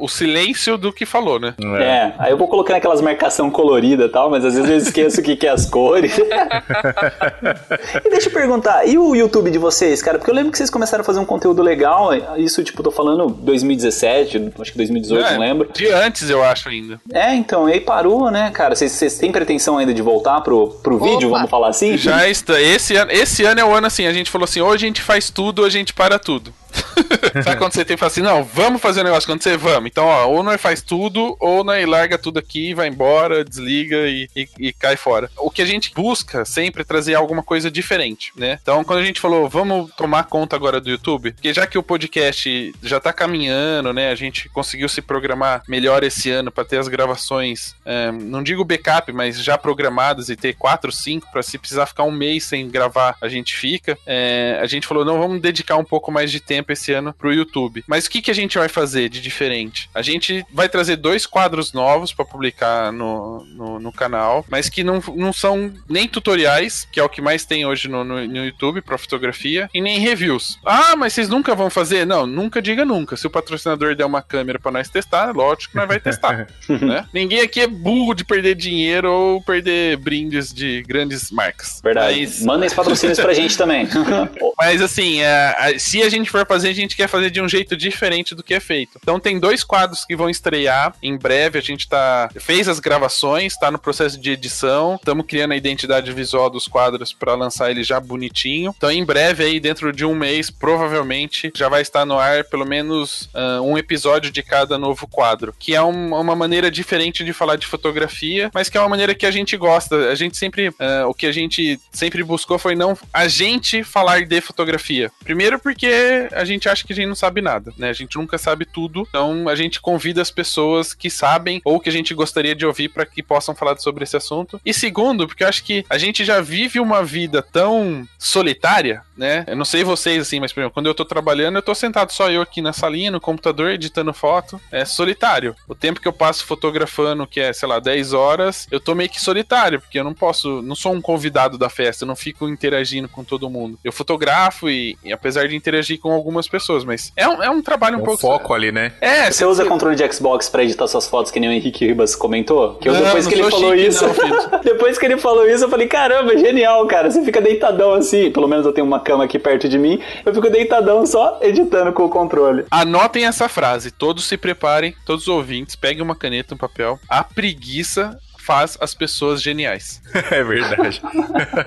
o silêncio do que falou, né? É, aí eu vou colocando aquelas marcação colorida e tal, mas às vezes eu esqueço o que, que é as cores. [LAUGHS] e deixa eu perguntar, e o YouTube de vocês, cara? Porque eu lembro que vocês começaram a fazer um conteúdo legal, isso, tipo, tô falando 2017, acho que 2018, É, não lembro. De antes, eu acho ainda. É, então, e aí parou, né, cara? Vocês, vocês têm pretensão ainda de voltar pro, pro vídeo, vamos falar assim? Já está. Esse ano, esse ano é o ano assim, a gente falou assim, ou a gente faz tudo, ou a gente para tudo. [LAUGHS] Sabe quando você tem que falar assim, não, vamos fazer um negócio, quando você vamos. Então, ó, ou nós faz tudo, ou nós larga tudo aqui, vai embora, desliga e, e- e cai fora. O que a gente busca sempre é trazer alguma coisa diferente, né? Então, quando a gente falou, vamos tomar conta agora do YouTube, porque já que o podcast já tá caminhando, né? A gente conseguiu se programar melhor esse ano para ter as gravações, é, não digo backup, mas já programadas e ter quatro, cinco, para se precisar ficar um mês sem gravar, a gente fica. É, a gente falou, não, vamos dedicar um pouco mais de tempo esse ano pro YouTube. Mas o que, que a gente vai fazer de diferente? A gente vai trazer dois quadros novos para publicar no, no, no canal, mas que não, não são nem tutoriais, que é o que mais tem hoje no, no, no YouTube para fotografia, e nem reviews. Ah, mas vocês nunca vão fazer? Não, nunca diga nunca. Se o patrocinador der uma câmera para nós testar, lógico que nós vai testar. [LAUGHS] né? Ninguém aqui é burro de perder dinheiro ou perder brindes de grandes marcas. Verdade. Mas- Mandem os patrocínios pra gente também. [LAUGHS] [LAUGHS] mas assim, é, a- se a gente for fazer, a gente quer fazer de um jeito diferente do que é feito. Então tem dois quadros que vão estrear em breve. A gente tá fez as gravações, tá no processo de edição. Estamos criando a identidade visual dos quadros para lançar ele já bonitinho. Então em breve aí, dentro de um mês, provavelmente já vai estar no ar pelo menos ah, um episódio de cada novo quadro, que é um- uma maneira diferente de falar de fotografia, mas que é uma maneira que a gente gosta. A gente sempre, ah, o que a gente sempre buscou foi não a gente falar de fotografia. Primeiro porque a gente acha que a gente não sabe nada, né? A gente nunca sabe tudo, então a gente convida as pessoas que sabem ou que a gente gostaria de ouvir para que possam falar sobre esse assunto. E segundo, porque eu acho que a gente já vive uma vida tão solitária, né? Eu não sei vocês assim, mas por exemplo, quando eu tô trabalhando, eu tô sentado só eu aqui na salinha, no computador, editando foto, é solitário. O tempo que eu passo fotografando, que é, sei lá, 10 horas, eu tô meio que solitário, porque eu não posso, não sou um convidado da festa, eu não fico interagindo com todo mundo. Eu fotografo e, e apesar de interagir com algumas pessoas, mas é um, é um trabalho um Um pouco. foco ali, né? É, Você usa controle de Xbox pra editar suas fotos, que nem o Henrique Ribas comentou? Que eu, Não, depois não que ele falou chique, isso. não, [LAUGHS] depois que ele falou isso, eu falei: caramba, genial, cara. Você fica deitadão assim. Pelo menos eu tenho uma cama aqui perto de mim. Eu fico deitadão só editando com o controle. Anotem essa frase, todos se preparem, todos os ouvintes, peguem uma caneta e um papel. A preguiça faz as pessoas geniais. [LAUGHS] É verdade.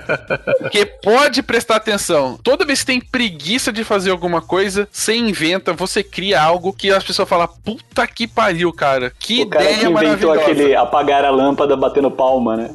[LAUGHS] Porque pode prestar atenção. Toda vez que tem preguiça de fazer alguma coisa, você inventa, você cria algo que as pessoas falam: puta que pariu, cara. Que o cara ideia que inventou aquele apagar a lâmpada batendo palma, né?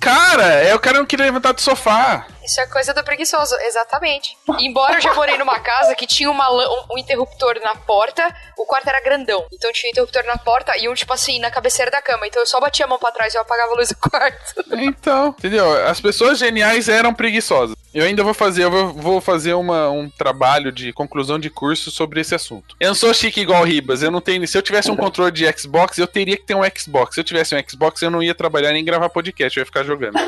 Cara, é o cara não queria levantar do sofá. Isso é coisa do preguiçoso, exatamente. Embora eu já morei numa casa que tinha uma um, um interruptor na porta, o quarto era grandão. Então tinha um interruptor na porta e um, tipo assim, na cabeceira da cama. Então eu só batia a mão pra trás e eu apagava a luz do quarto. Então, entendeu? As pessoas geniais eram preguiçosas. Eu ainda vou fazer, eu vou, vou fazer uma, um trabalho de conclusão de curso sobre esse assunto. Eu não sou chique igual o Ribas, eu não tenho. Se eu tivesse um controle de Xbox, eu teria que ter um Xbox. Se eu tivesse um Xbox, eu não ia trabalhar nem gravar podcast, eu ia ficar jogando.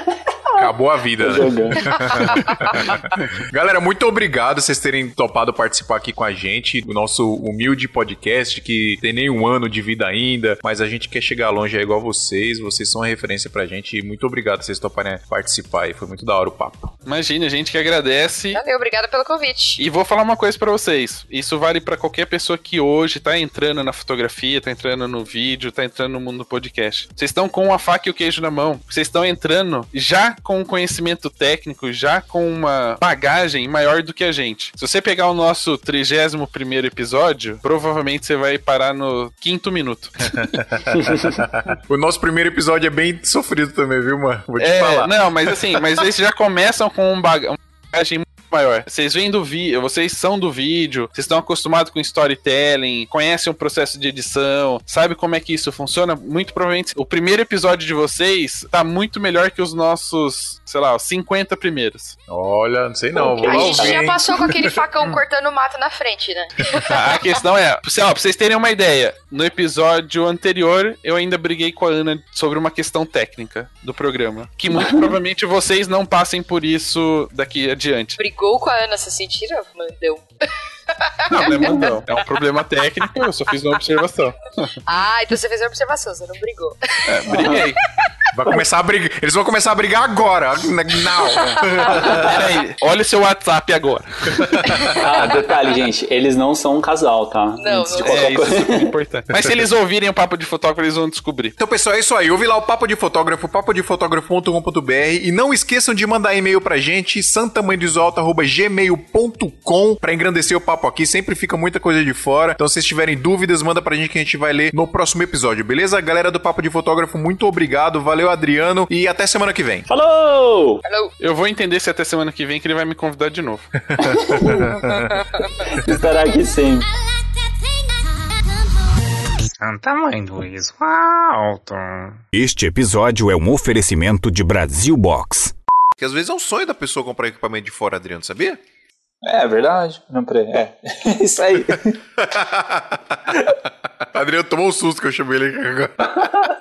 Acabou a vida, né? [LAUGHS] Galera, muito obrigado vocês terem topado participar aqui com a gente do nosso humilde podcast que tem nem um ano de vida ainda, mas a gente quer chegar longe é igual vocês, vocês são uma referência pra gente e muito obrigado vocês toparem participar aí, foi muito da hora o papo. Imagina, a gente que agradece. Valeu, obrigada pelo convite. E vou falar uma coisa pra vocês. Isso vale pra qualquer pessoa que hoje tá entrando na fotografia, tá entrando no vídeo, tá entrando no mundo do podcast. Vocês estão com a faca e o queijo na mão. Vocês estão entrando já com um conhecimento técnico, já com uma bagagem maior do que a gente. Se você pegar o nosso 31 primeiro episódio, provavelmente você vai parar no quinto minuto. [LAUGHS] o nosso primeiro episódio é bem sofrido também, viu, mano? Vou te É, falar. não, mas assim, mas eles já começam com um baga- uma bagagem muito maior. Vocês vêm do vídeo, vocês são do vídeo, vocês estão acostumados com storytelling, conhecem o processo de edição, sabe como é que isso funciona? Muito provavelmente o primeiro episódio de vocês tá muito melhor que os nossos, sei lá, os 50 primeiros. Olha, não sei não, vou A gente ouvir, já hein? passou com aquele facão [LAUGHS] cortando mato na frente, né? [LAUGHS] A questão é, sei lá, pra vocês terem uma ideia, no episódio anterior eu ainda briguei com a Ana sobre uma questão técnica do programa, que muito [LAUGHS] provavelmente vocês não passem por isso daqui adiante. Brigou com a Ana, você sentiram? Mandou. [LAUGHS] Não, não é mandão. É um problema técnico, eu só fiz uma observação. Ah, então você fez a observação, você não brigou. É, briguei. Vai começar a brigar. Eles vão começar a brigar agora. Não. Peraí, olha o seu WhatsApp agora. Ah, detalhe, gente, eles não são um casal, tá? Não, Antes de não qualquer É, isso é coisa. super importante. Mas se eles ouvirem o papo de fotógrafo, eles vão descobrir. Então, pessoal, é isso aí. Ouve lá o Papo de Fotógrafo, papodefotógrafo.com.br e não esqueçam de mandar e-mail pra gente, santamanhodesolta.gmail.com pra engrandecer o papo aqui. Sempre fica muita coisa de fora. Então, se vocês tiverem dúvidas, manda pra gente que a gente vai ler no próximo episódio, beleza? Galera do Papo de Fotógrafo, muito obrigado. Valeu, Adriano. E até semana que vem. Falou! Alô? Eu vou entender se até semana que vem que ele vai me convidar de novo. [LAUGHS] Estará aqui sempre. Santa Mãe do Alto. Este episódio é um oferecimento de Brasil Box. Porque às vezes é um sonho da pessoa comprar equipamento de fora, Adriano, sabia? É verdade. Não, peraí. É. [LAUGHS] Isso aí. [LAUGHS] Adriano tomou um susto que eu chamei ele agora.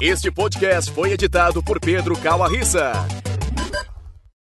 Este podcast foi editado por Pedro Calarissa.